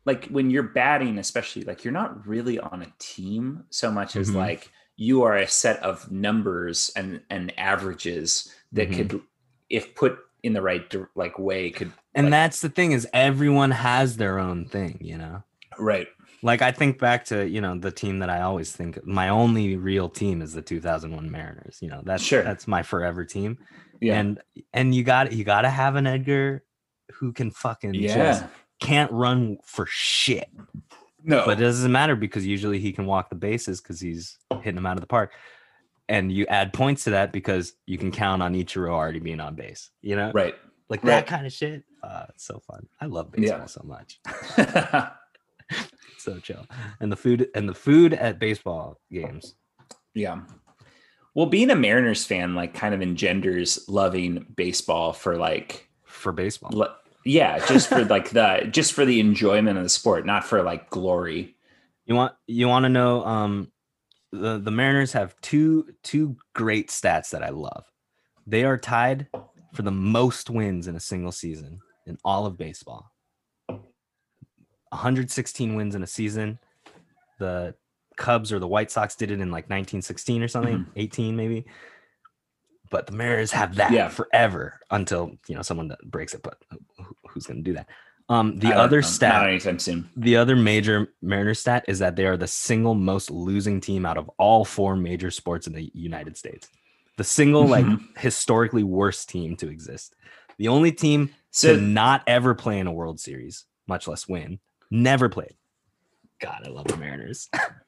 like when you're batting especially like you're not really on a team so much as Mhm. like you are a set of numbers and and averages that Mhm. could if put in the right like way could and like- that's the thing is everyone has their own thing you know right like i think back to you know the team that i always think my only real team is the 2001 mariners you know that's Sure. that's my forever team yeah. and and you got you got to have an edgar who can fucking just yeah. can't run for shit. No. But it doesn't matter because usually he can walk the bases because he's hitting them out of the park. And you add points to that because you can count on Ichiro already being on base you know? Right. Like right. that kind of shit uh it's so fun. I love baseball Yeah. so much. So chill. And the food and the food at baseball games. Yeah well being a mariners fan like kind of engenders loving baseball for like for baseball le- yeah just for like the just for the enjoyment of the sport not for like glory You want you want to know um the the Mariners have two two great stats that I love. They are tied for the most wins in a single season in all of baseball. 116 wins in a season. The Cubs or the White Sox did it in like 1916 or something, 18 maybe. But the Mariners have that Yeah. forever until you know someone that breaks it. But who's going to do that? Um, the other know. stat Not anytime soon. The other major Mariners stat is that they are the single most losing team out of all four major sports in the United States. The single like Mhm. historically worst team to exist. The only team So to not ever play in a World Series, much less win. Never played. God, I love the Mariners.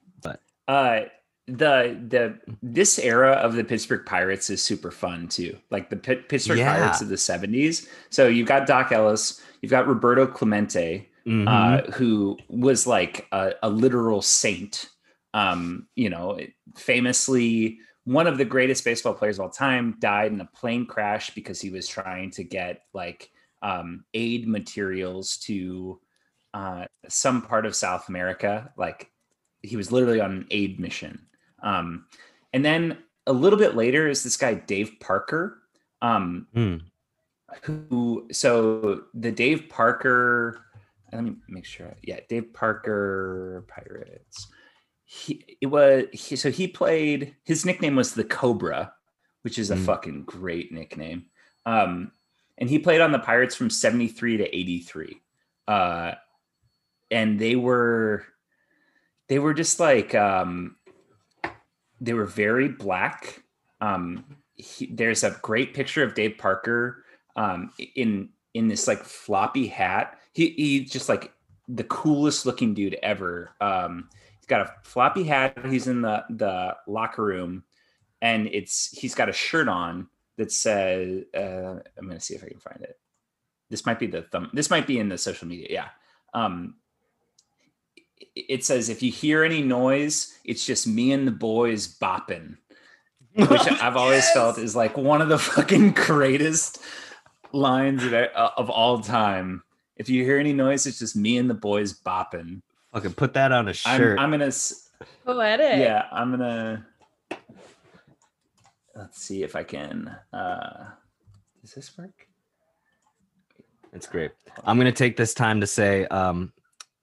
uh the the this era of the Pittsburgh Pirates is super fun too. Like the Pit- Pittsburgh Yeah. Pirates of the 70s. So you've got Doc Ellis, you've got Roberto Clemente, Mhm. uh, who was like a, a literal saint. Um, you know, famously one of the greatest baseball players of all time died in a plane crash because he was trying to get like um, aid materials to uh, some part of South America. Like he was literally on an aid mission. Um, and then a little bit later is this guy Dave Parker. Um, Mm. who so the Dave Parker let me make sure yeah Dave Parker Pirates he it was he, so he played his nickname was the Cobra which is a Mm. fucking great nickname um and he played on the Pirates from 73 to 83 uh and they were they were just like um they were very black. Um he, there's a great picture of Dave Parker um in in this like floppy hat. He he's just like the coolest looking dude ever. Um he's got a floppy hat. He's in the the locker room and it's he's got a shirt on that says uh i'm gonna see if i can find it. This might be the thumb this might be in the social media yeah. Um it- it says if you hear any noise it's just me and the boys bopping which I've always felt is like one of the fucking greatest lines of, uh, of all time. If you hear any noise, it's just me and the boys bopping. Fucking put that on a I'm, shirt. I'm gonna, s- Poetic. yeah, I'm gonna. Let's see if I can. uh Does this work? It's great. I'm gonna take this time to say, um,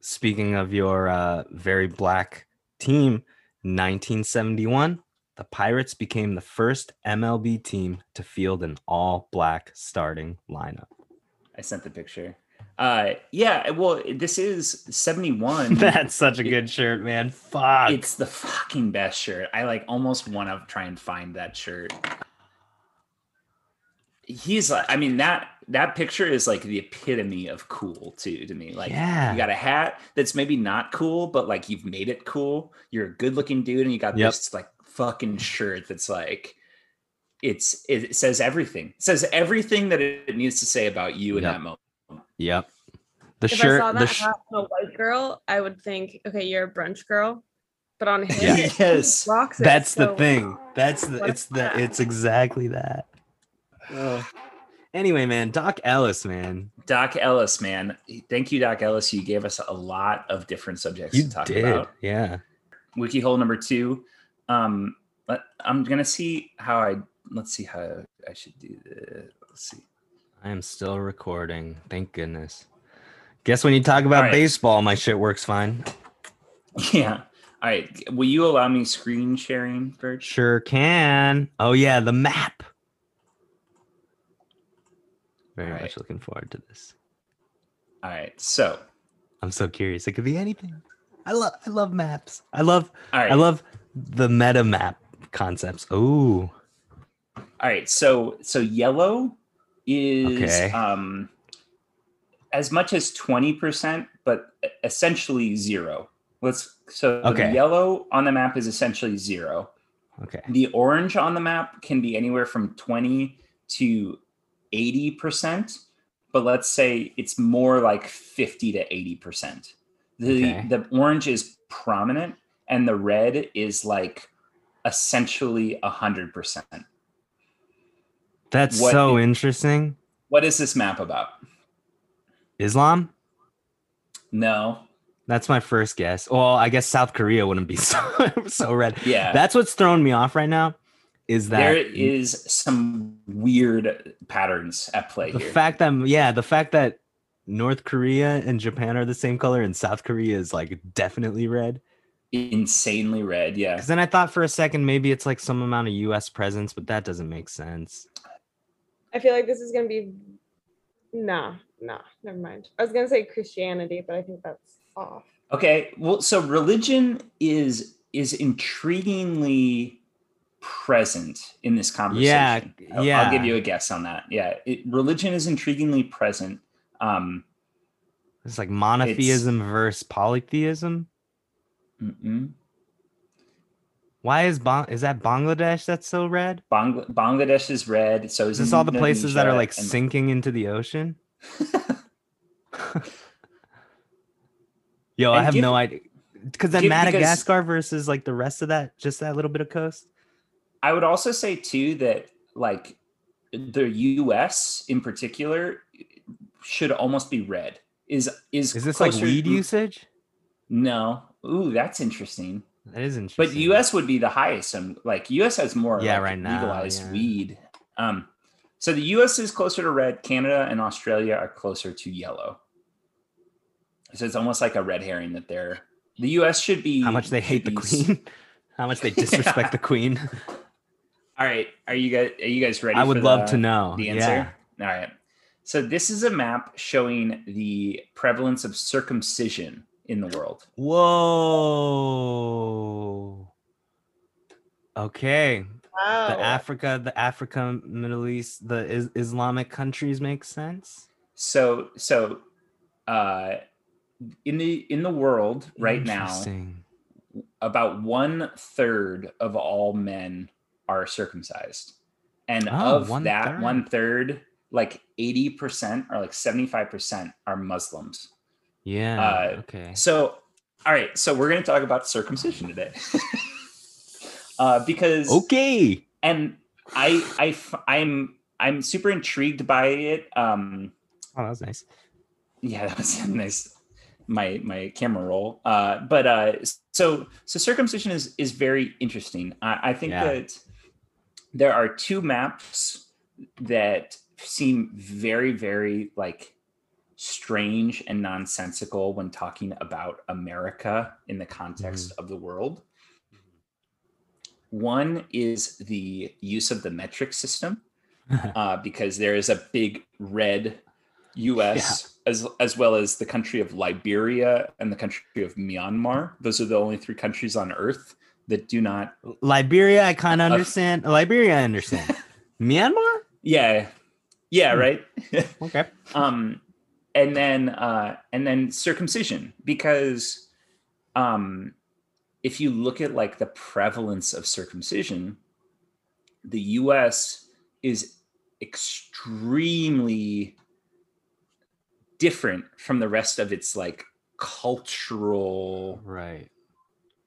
speaking of your uh, very black team, 1971, the Pirates became the first MLB team to field an all-black starting lineup. I sent the picture. Uh Yeah, well, this is 71. That's such a good shirt, man. Fuck. It's the fucking best shirt. I like almost want to try and find that shirt. He's like, I mean that that picture is like the epitome of cool too to me. Like yeah. you got a hat that's maybe not cool, but like you've made it cool. You're a good looking dude, and you got Yep. this like fucking shirt that's like it's it says everything. It says everything that it needs to say about you in Yep. that moment. Yep. The If shirt. I saw the that sh- hat on a white girl, I would think, okay, you're a brunch girl. But on him, Yeah. it Yes. rocks it that's the so thing. That's the. What It's the. hat. It's exactly that. Anyway, man, Doc Ellis, man, Doc Ellis, man. Thank you, Doc Ellis. You gave us a lot of different subjects you to talk did. about. Yeah. Wiki hole number two. Um, let, I'm gonna see how I let's see how I should do this. Let's see. I am still recording. Thank goodness. Guess when you talk about right. baseball, my shit works fine. Yeah. All right. Will you allow me screen sharing, Verge? Sure can. Oh yeah, the map. Very right. much looking forward to this. All right. So, I'm so curious. It could be anything. I love I love maps. I love right. I love the meta map concepts. Oh, All right. So, so yellow is Okay. um as much as 20%, but essentially zero. Let's so Okay. the yellow on the map is essentially zero. okay. The orange on the map can be anywhere from 20 to 80%, but let's say it's more like 50 to 80%. The Okay. the orange is prominent and the red is like essentially 100%. That's What so i- interesting. What is this map about? Islam? No. That's my first guess. Well, I guess South Korea wouldn't be so so red. Yeah. That's what's throwing me off right now. Is that there is some weird patterns at play the here. fact that yeah, the fact that North Korea and Japan are the same color and South Korea is like definitely red. Insanely red. Yeah. Because then I thought for a second maybe it's like some amount of U.S. presence, but that doesn't make sense. I feel like this is gonna be Nah, nah, never mind. I was gonna say Christianity, but I think that's off. Okay, well, so religion is is intriguingly present in this conversation. Yeah, I'll- yeah. I'll give you a guess on that. Yeah, it, religion is intriguingly present. Um, It's like monotheism versus polytheism. mm-mm. Why is Bang- is that Bangladesh that's so red? Bangl- Bangladesh is red. So Is this all the places that are like Indonesia sinking into the ocean? Yo, I have give- no idea. Because then give- because- Madagascar versus like the rest of that, just that little bit of coast. I would also say too that like the U.S. in particular should almost be red. Is is Is this like weed usage? No. Ooh, that's interesting. That is interesting. But U.S. would be the highest, and like U.S. has more Yeah, like, right now, legalized yeah. weed. Um, so the U.S. is closer to red. Canada and Australia are closer to yellow. So it's almost like a red herring that they're. The U.S. should be how much they hate the queen, how much they disrespect Yeah. the queen. All right, are you guys are you guys ready? I would for love the- to know. the Yeah. answer. All right. So this is a map showing the prevalence of circumcision in the world. Whoa. Okay. Wow. The Africa, the Africa, Middle East, the is- Islamic countries make sense. So so uh in the in the world right now about one third of all men are circumcised and Oh, of one that third. one third like 80% or like 75% are muslims Yeah. uh, okay. so all right so we're going to talk about circumcision today uh because Okay. and I, I, I'm, i'm super intrigued by it um Oh, that was nice. yeah that was nice my my camera roll uh but uh so so circumcision is is very interesting i, I think Yeah. that there are two maps that seem very very like strange and nonsensical when talking about america in the context of the world one is the use of the metric system uh, because there is a big red U.S. as as well as the country of Liberia and the country of Myanmar. Those are the only three countries on Earth that do not. Liberia, I kind of Uh, understand. Liberia, I understand. Myanmar? Yeah, yeah, Hmm. right. Okay. um, and then uh, and then circumcision because um, if you look at like the prevalence of circumcision, the U.S. is extremely different from the rest of its like cultural Right.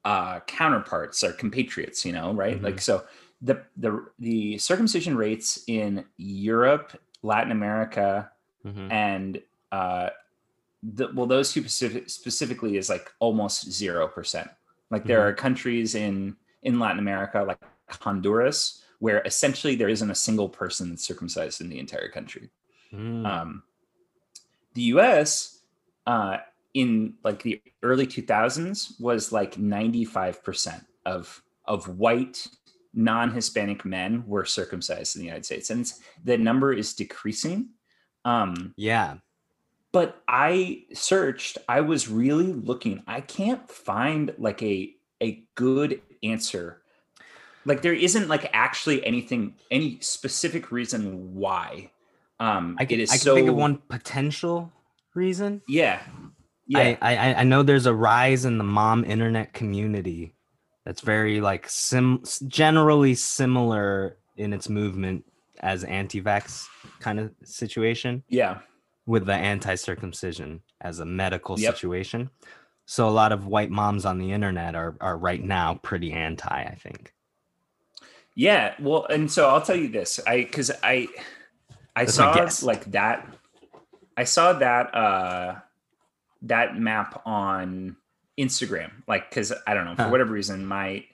Uh counterparts or compatriots you know right Mhm. like so the the the circumcision rates in Europe Latin America Mhm. and uh the, well those two specific, specifically is like almost zero percent like there Mhm. are countries in in latin america like honduras where essentially there isn't a single person that's circumcised in the entire country Mm. um the us uh in like the early 2000s was like 95% of of white non-hispanic men were circumcised in the united states and the number is decreasing um yeah. but i searched i was really looking i can't find like a a good answer like there isn't like actually anything any specific reason why um I can, it is I can so think of one potential reason. yeah yeah I, I I know there's a rise in the mom internet community that's very like sim generally similar in its movement as anti-vax kind of situation yeah with the anti-circumcision as a medical Yep. situation. So a lot of white moms on the internet are are right now pretty anti, I think. Yeah, well, and so I'll tell you this, I because I I That's saw like that, I saw that uh that map on Instagram, like because I don't know for Huh. whatever reason my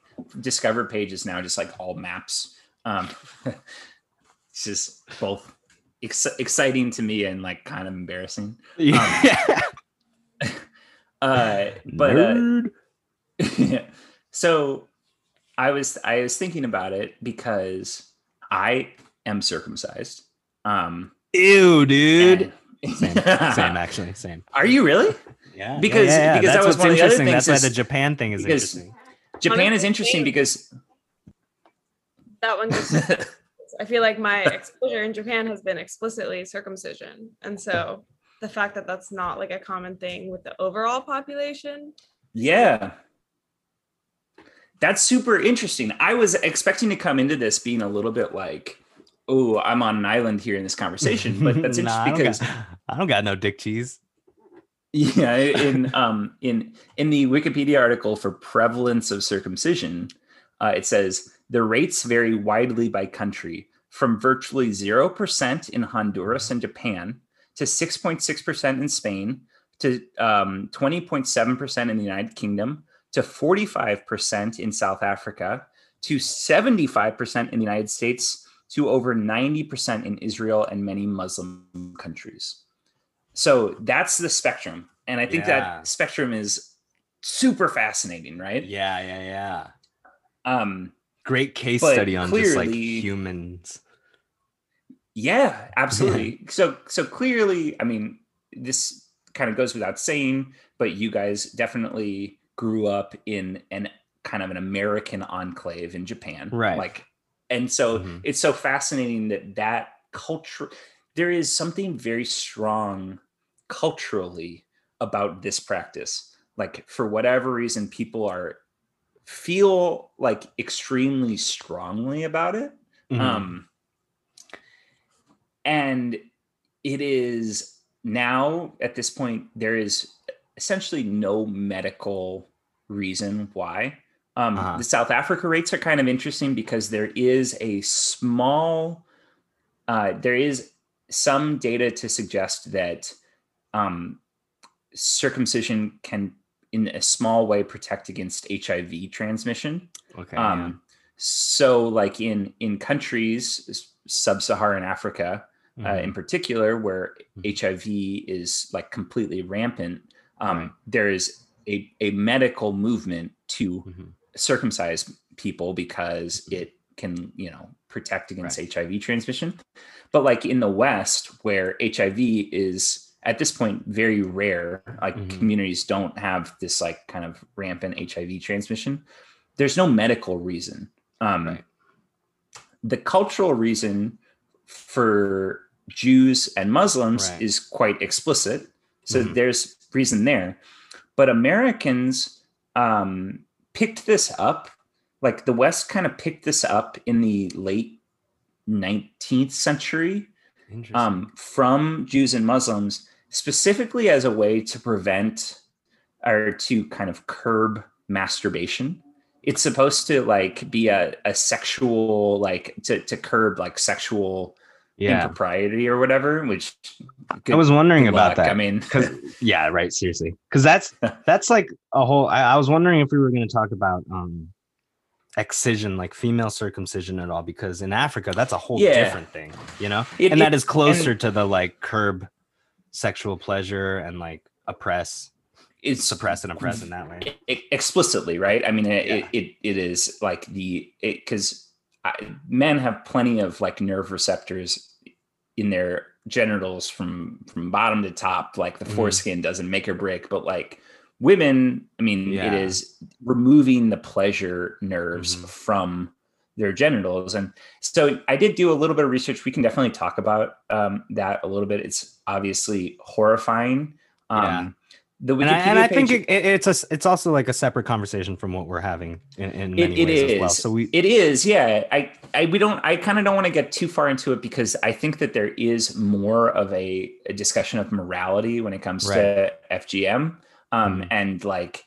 discover page is now just like all maps. Um, it's just both ex- exciting to me and like kind of embarrassing. Yeah. Uh, but uh, Nerd. so I was I was thinking about it because I am circumcised. Um Ew, dude. And- Same, same actually, same. Are you really? Yeah, Because- yeah, yeah, because that was what's one of the other interesting. That's things why the Japan thing is interesting. Japan is Honestly, interesting because That one just I feel like my exposure in Japan has been explicitly circumcision. And so the fact that that's not like a common thing with the overall population. Yeah. That's super interesting. I was expecting to come into this being a little bit like, oh, I'm on an island here in this conversation, but that's Nah, I interesting don't because got- I don't got no dick cheese. yeah, in um in in the Wikipedia article for prevalence of circumcision, uh, it says the rates vary widely by country, from virtually zero percent in Honduras and Japan to six point six percent in Spain to um, twenty point seven percent in the United Kingdom to forty five percent in South Africa to seventy five percent in the United States to over ninety percent in Israel and many Muslim countries. So that's the spectrum. And I think Yeah. that spectrum is super fascinating, right? Yeah, yeah, yeah. Um, Great case study on just like humans. yeah, absolutely. so so clearly, I mean, this kind of goes without saying, but you guys definitely grew up in an kind of an American enclave in Japan. Right. Like and so Mhm. it's so fascinating that that culture there is something very strong culturally about this practice like for whatever reason people are feel like extremely strongly about it Mhm. um and it is now at this point there is essentially no medical reason why um, Uh-huh. the south africa rates are kind of interesting because there is a small uh, there is some data to suggest that um, circumcision can in a small way protect against hiv transmission okay. um so like in in countries sub-saharan africa yeah. uh, Mhm. in particular where Mhm. hiv is like completely rampant um Right. there is a, a medical movement to Mhm. Circumcise people because it can you know protect against hiv transmission but like in the west where hiv is at this point very rare like Mhm. communities don't have this like kind of rampant hiv transmission there's no medical reason um Right. the cultural reason for jews and muslims Right. is quite explicit so Mhm. there's reason there but americans um picked this up like the west kind of picked this up in the late 19th century um, from Jews and Muslims, specifically as a way to prevent or to kind of curb masturbation. It's supposed to like be a, a sexual like to, to curb like sexual yeah. impropriety or whatever. Which I was wondering about luck. that. I mean, because yeah right seriously because that's that's like a whole I, I was wondering if we were going to talk about um excision like female circumcision at all because in africa that's a whole Yeah. different thing you know It- and that it- is closer to the like curb sexual pleasure and like oppress it's suppress and oppress in that way explicitly, right? I mean, it, Yeah. it, it, it is like the because men have plenty of like nerve receptors in their genitals from from bottom to top. Like the Mhm. foreskin doesn't make or break, but like women, I mean, Yeah. it is removing the pleasure nerves Mhm. from their genitals. And so I did do a little bit of research. We can definitely talk about um, that a little bit. It's obviously horrifying. Um, The and I, and I think it, it- it's a it's also like a separate conversation from what we're having in, in many it ways is. as well so we it is. Yeah. I, I, we don't, I kind of don't want to get too far into it because I think that there is more of a, a discussion of morality when it comes to FGM. Um, Mhm. and like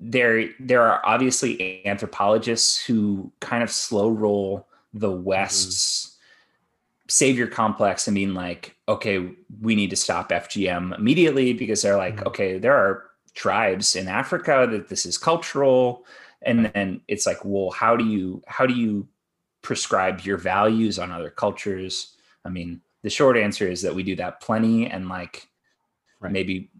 there, there are obviously anthropologists who kind of slow roll the West's savior complex and being like, okay, we need to stop FGM immediately because they're like, Mhm. okay, there are tribes in Africa that this is cultural. And then it's like, well, how do you how do you prescribe your values on other cultures? I mean, the short answer is that we do that plenty and like Right. maybe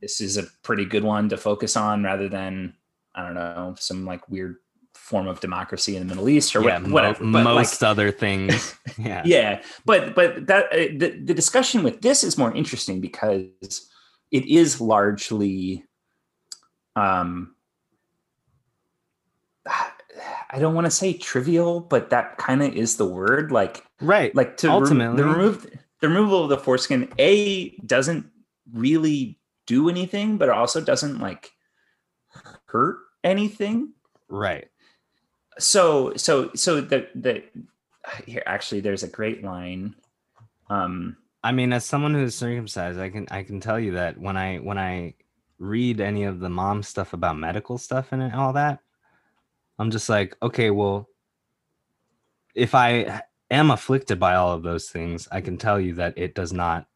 this is a pretty good one to focus on rather than I don't know, some like weird form of democracy in the Middle East or yeah, what- whatever. mo- But, like, most other things. Yeah. yeah but but that uh, the, the discussion with this is more interesting because it is largely um i don't want to say trivial but that kind of is the word like Right. like to Ultimately. the remove the removal of the foreskin a doesn't really do anything but it also doesn't like hurt anything right. So so so the the here actually there's a great line um I mean, as someone who's circumcised, I can I can tell you that when I when I read any of the mom stuff about medical stuff and all that, I'm just like, okay, well, if I am afflicted by all of those things, I can tell you that it does not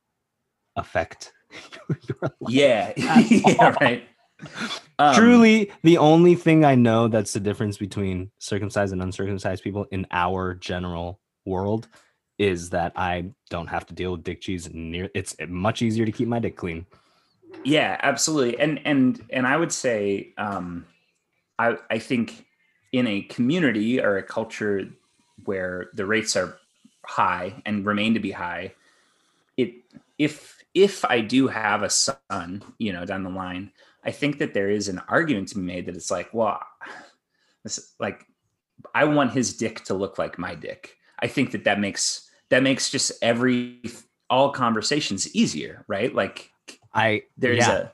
affect your life. yeah yeah all. right Um, Truly, the only thing I know that's the difference between circumcised and uncircumcised people in our general world is that I don't have to deal with dick cheese near it's much easier to keep my dick clean. yeah absolutely and and and i would say um i i think in a community or a culture where the rates are high and remain to be high it if if i do have a son you know down the line i think that there is an argument to be made that it's like well this like i want his dick to look like my dick i think that that makes that makes just every all conversations easier right like I there's yeah. a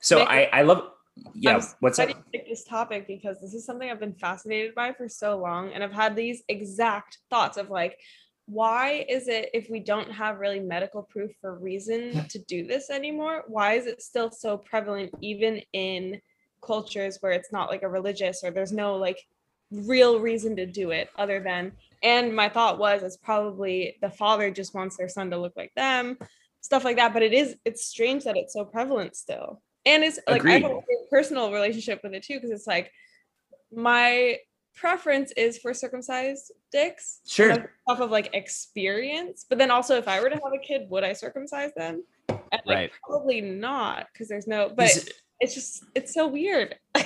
so Mik, i i love yeah I'm what's Why up do you pick this topic? Because this is something I've been fascinated by for so long, and I've had these exact thoughts of like, why is it if we don't have really medical proof for reason to do this anymore? Why is it still so prevalent, even in cultures where it's not like a religious or there's no like real reason to do it other than? And my thought was, it's probably the father just wants their son to look like them, stuff like that. But it is, it's strange that it's so prevalent still and it's like I have a personal relationship with it too because it's like my preference is for circumcised dicks. Sure. off of like experience. But then also if i were to have a kid would i circumcise them? And like Right. probably not because there's no but Is- it's just it's so weird.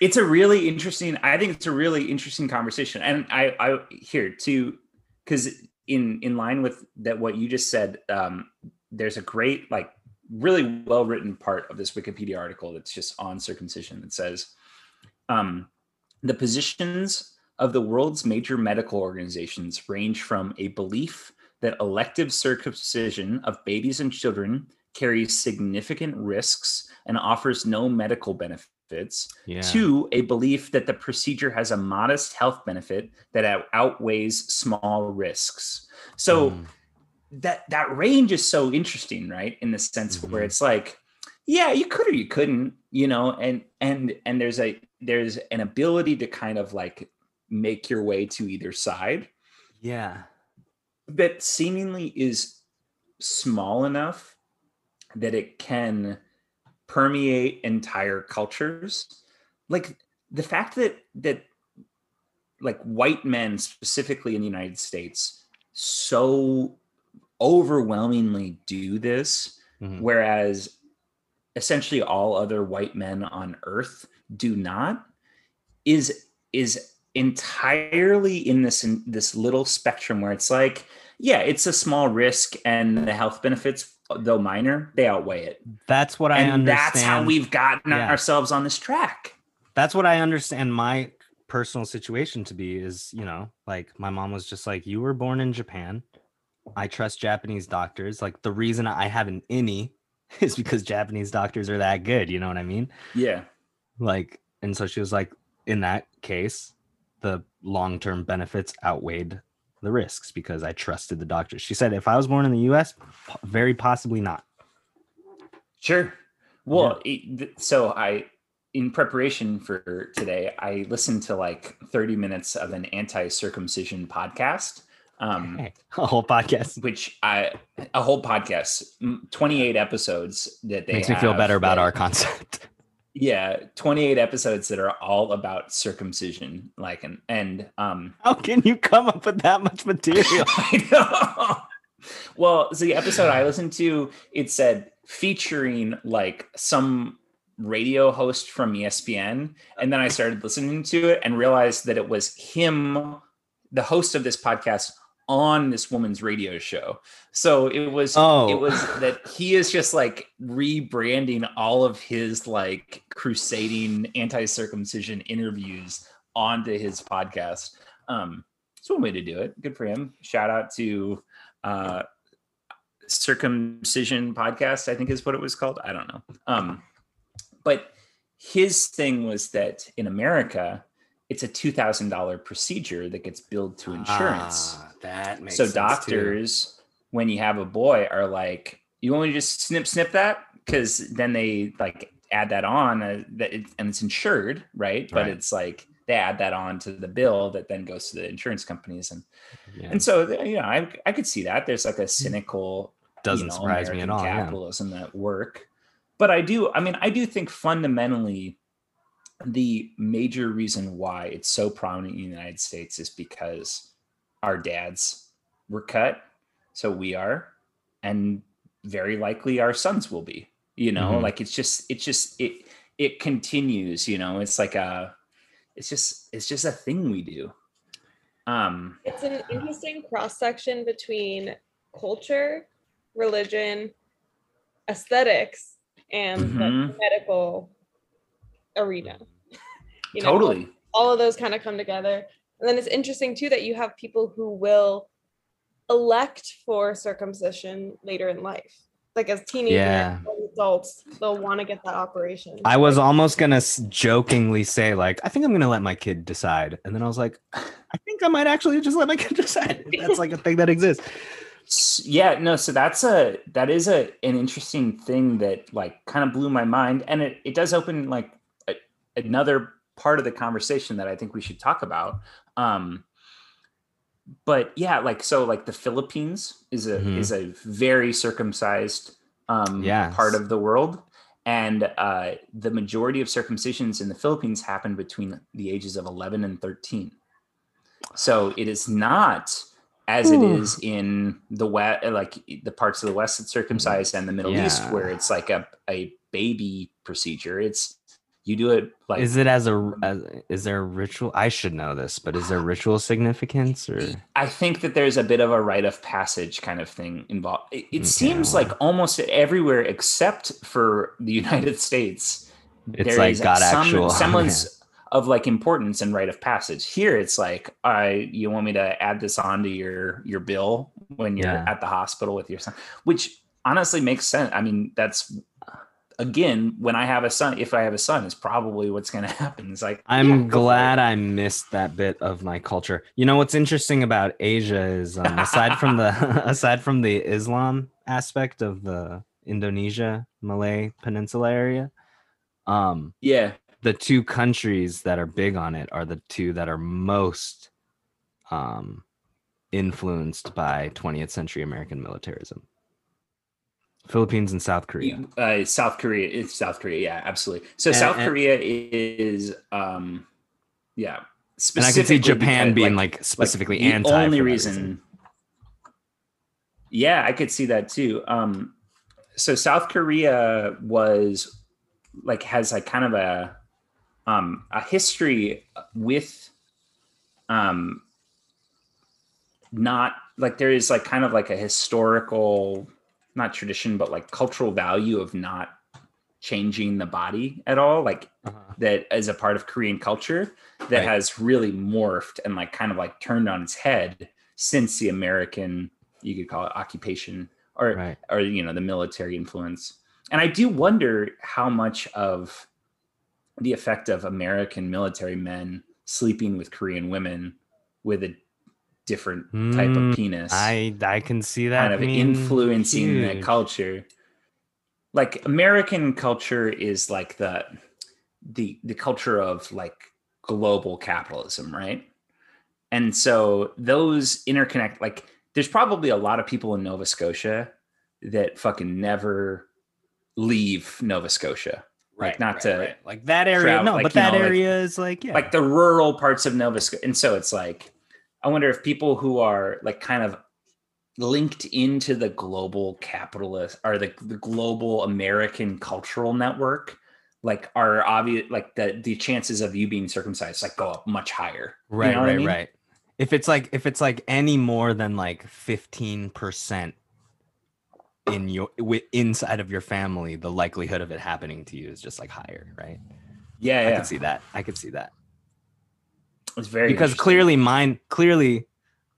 It's a really interesting i think it's a really interesting conversation. And i i here too, because in in line with that what you just said um there's a great like really well written part of this wikipedia article that's just on circumcision that says um the positions of the world's major medical organizations range from a belief that elective circumcision of babies and children carries significant risks and offers no medical benefits yeah. to a belief that the procedure has a modest health benefit that out- outweighs small risks. So Mm. that that range is so interesting, right? In the sense where Mhm. it's like, yeah, you could or you couldn't, you know, and and and there's a there's an ability to kind of like make your way to either side yeah. that seemingly is small enough that it can permeate entire cultures like the fact that that like white men specifically in the united states so overwhelmingly do this Mhm. whereas essentially all other white men on earth do not is is entirely in this in this little spectrum where it's like yeah it's a small risk and the health benefits though minor they outweigh it That's what I and understand. that's how we've gotten Yeah. ourselves on this track that's what I understand my personal situation to be is, you know, like my mom was just like, you were born in Japan. I trust Japanese doctors. Like the reason I have an innie is because Japanese doctors are that good. You know what I mean? yeah Like, and so she was like, in that case, the long term benefits outweighed the risks because I trusted the doctor. She said, if I was born in the US, very possibly not. Sure. Well, it, so I, in preparation for today, I listened to like 30 minutes of an anti-circumcision podcast, um, Hey, a whole podcast which I, a whole podcast, 28 episodes that they makes me feel better about that- our concept. Yeah, 28 episodes that are all about circumcision, like and and um, How can you come up with that much material? I know. Well, so the episode I listened to, it said featuring like some radio host from ESPN. And then I started listening to it and realized that it was him, the host of this podcast, on this woman's radio show. So it was Oh. it was that he is just like rebranding all of his like crusading anti-circumcision interviews onto his podcast. Um it's one way to do it. Good for him. Shout out to uh circumcision podcast, I think is what it was called. I don't know. Um but his thing was that in America, it's a two thousand dollar procedure that gets billed to insurance. Ah, that makes so sense, too. doctors, when you have a boy, are like, "You to just snip snip that?" Because then they like add that on, uh, that it, and it's insured, right? But Right. it's like they add that on to the bill that then goes to the insurance companies, and Yeah. and so you know, I I could see that. There's like a cynical doesn't you know, surprise me at American all. Yeah. Capitalism at work. But I do, I mean, I do think fundamentally the major reason why it's so prominent in the United States is because our dads were cut, so we are, and very likely our sons will be. You know, Mhm. like it's just, it's just, it, it continues. You know, it's like a, it's just, it's just a thing we do. Um, It's an interesting cross section between culture, religion, aesthetics, and the Mhm. medical arena. You know, totally. all of those kind of come together. And then it's interesting too that you have people who will elect for circumcision later in life. Like as teenagers, Yeah. adults, they'll want to get that operation. I was almost gonna jokingly say like, I think I'm gonna let my kid decide, and then I was like, I think I might actually just let my kid decide. That's like a thing that exists. Yeah no so that's a that is a an interesting thing that like kind of blew my mind and it, it does open like a, another part of the conversation that i think we should talk about um but yeah like so like the philippines is a Mhm. is a very circumcised um Yes. part of the world and uh the majority of circumcisions in the philippines happen between the ages of 11 and 13 so it is not as it Ooh. is in the west like the parts of the west that's circumcised and the middle east where it's like a, a baby procedure it's you do it like Is it as a as, is there a ritual? I should know this, but is there ritual significance or I think that there's a bit of a rite of passage kind of thing involved. It, it Okay, seems like almost everywhere except for the United States, It's there like is got some actual- semblance of like importance and rite of passage. Here, it's like, I you want me to add this onto your your bill when you're Yeah. at the hospital with your son, which honestly makes sense. I mean, that's again when I have a son. If I have a son, is probably what's going to happen. It's like I'm yeah, go for it. glad I missed that bit of my culture. You know what's interesting about Asia is um, aside from the aside from the Islam aspect of the Indonesia Malay Peninsula area, um, Yeah, the two countries that are big on it are the two that are most um, influenced by 20th century American militarism. Philippines and South Korea. Uh, South Korea. It's South Korea. Yeah, absolutely. So And- South and- Korea is, um, yeah. And I can see specifically Japan because, being like, specifically the anti. only for that reason, Yeah, I could see that too. Um, so South Korea was like has like kind of a um a history with um not like there is like kind of like a historical not tradition but like cultural value of not changing the body at all like Uh-huh. that as a part of Korean culture that Right. has really morphed and like kind of like turned on its head since the American, you could call it occupation or Right. or you know the military influence. And I do wonder how much of the effect of American military men sleeping with Korean women with a different type Mm, of penis I I can see that kind of influencing huge. culture. Like American culture is like the the the culture of like global capitalism, right? And so those interconnect like there's probably a lot of people in Nova Scotia that fucking never leave Nova Scotia. Like not to like that area. travel- no, like, but that know, like- area is like yeah, like the rural parts of Nova Scotia. And so it's like, I wonder if people who are like kind of linked into the global capitalist or the, the global American cultural network, like are obvious like the the chances of you being circumcised like go up much higher. You Right, know what I right, mean? right. If it's like if it's like any more than like 15% in your inside of your family, the likelihood of it happening to you is just like higher, right? Yeah, I yeah. could see that. I could see that. It's very because clearly mine clearly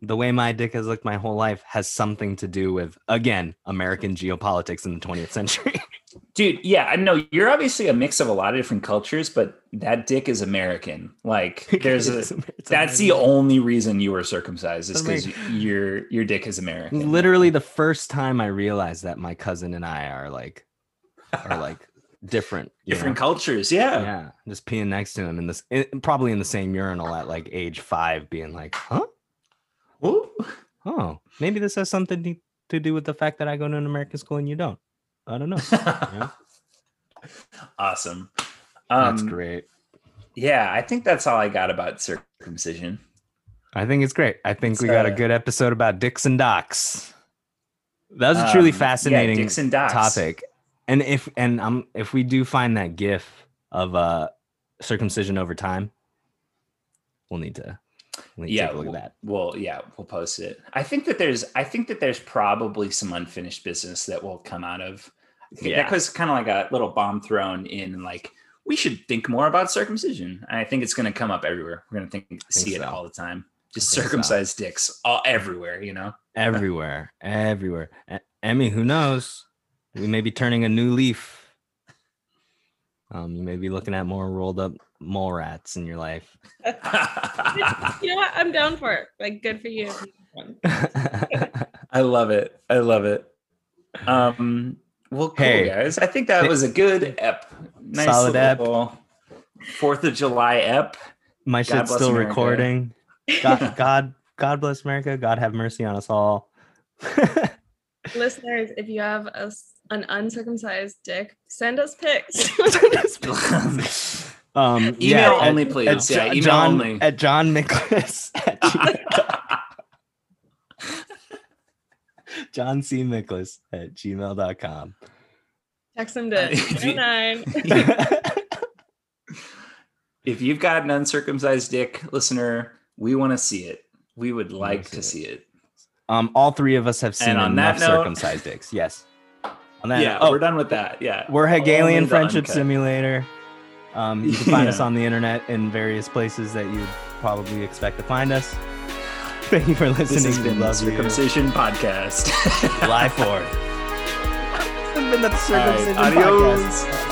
the way my dick has looked my whole life has something to do with again american geopolitics in the 20th century. Dude yeah i know you're obviously a mix of a lot of different cultures but that dick is american. Like there's a It's- that's the only reason you were circumcised is because your your dick is american. Literally the first time i realized that my cousin and i are like are like different different know? cultures yeah yeah just peeing next to him in this in, probably in the same urinal at like age five being like huh Ooh. oh maybe this has something to, do with the fact that i go to an american school and you don't i don't know Yeah. awesome that's um great yeah i think that's all i got about circumcision I think it's great. I think we got a good episode about dicks and docs. That was a truly Um, yeah, fascinating docs. topic. And if and um if we do find that gif of uh circumcision over time, we'll need to we'll need to yeah take a look we'll, at that. we'll yeah we'll post it i think that there's i think that there's probably some unfinished business that will come out of Yeah. that was kind of like a little bomb thrown in like we should think more about circumcision i think it's going to come up everywhere we're going to think see it all the time just think so. circumcised dicks all everywhere you know Everywhere, everywhere. Emmy, who knows? We may be turning a new leaf. Um, you may be looking at more rolled up mole rats in your life. you know what? I'm down for it. Like, good for you. i love it i love it um well cool Hey. guys i think that was a good ep nice Solid ep. fourth of july ep My God shit's still America. recording. God, God, God bless America. God have mercy on us all. Listeners, if you have a, s- an uncircumcised dick, send us pics. um, Email yeah, at- only, please. At, Yeah, email John, only. At John Miklas. At gmail- John C. Miklas at gmail.com. Text them to If you- 09. if you've got an uncircumcised dick, listener, we want to see it. We would like see to it. see it. Um, all three of us have seen on enough that note- circumcised dicks. Yes. On that yeah, oh, we're done with that. Yeah. We're Hegelian the Friendship uncut. Simulator. Um, you can find us on the internet in various places that you'd probably expect to find us. Thank you for listening. This has We been the love you. circumcision podcast. July 4th. This has been the All right, circumcision adios. podcast.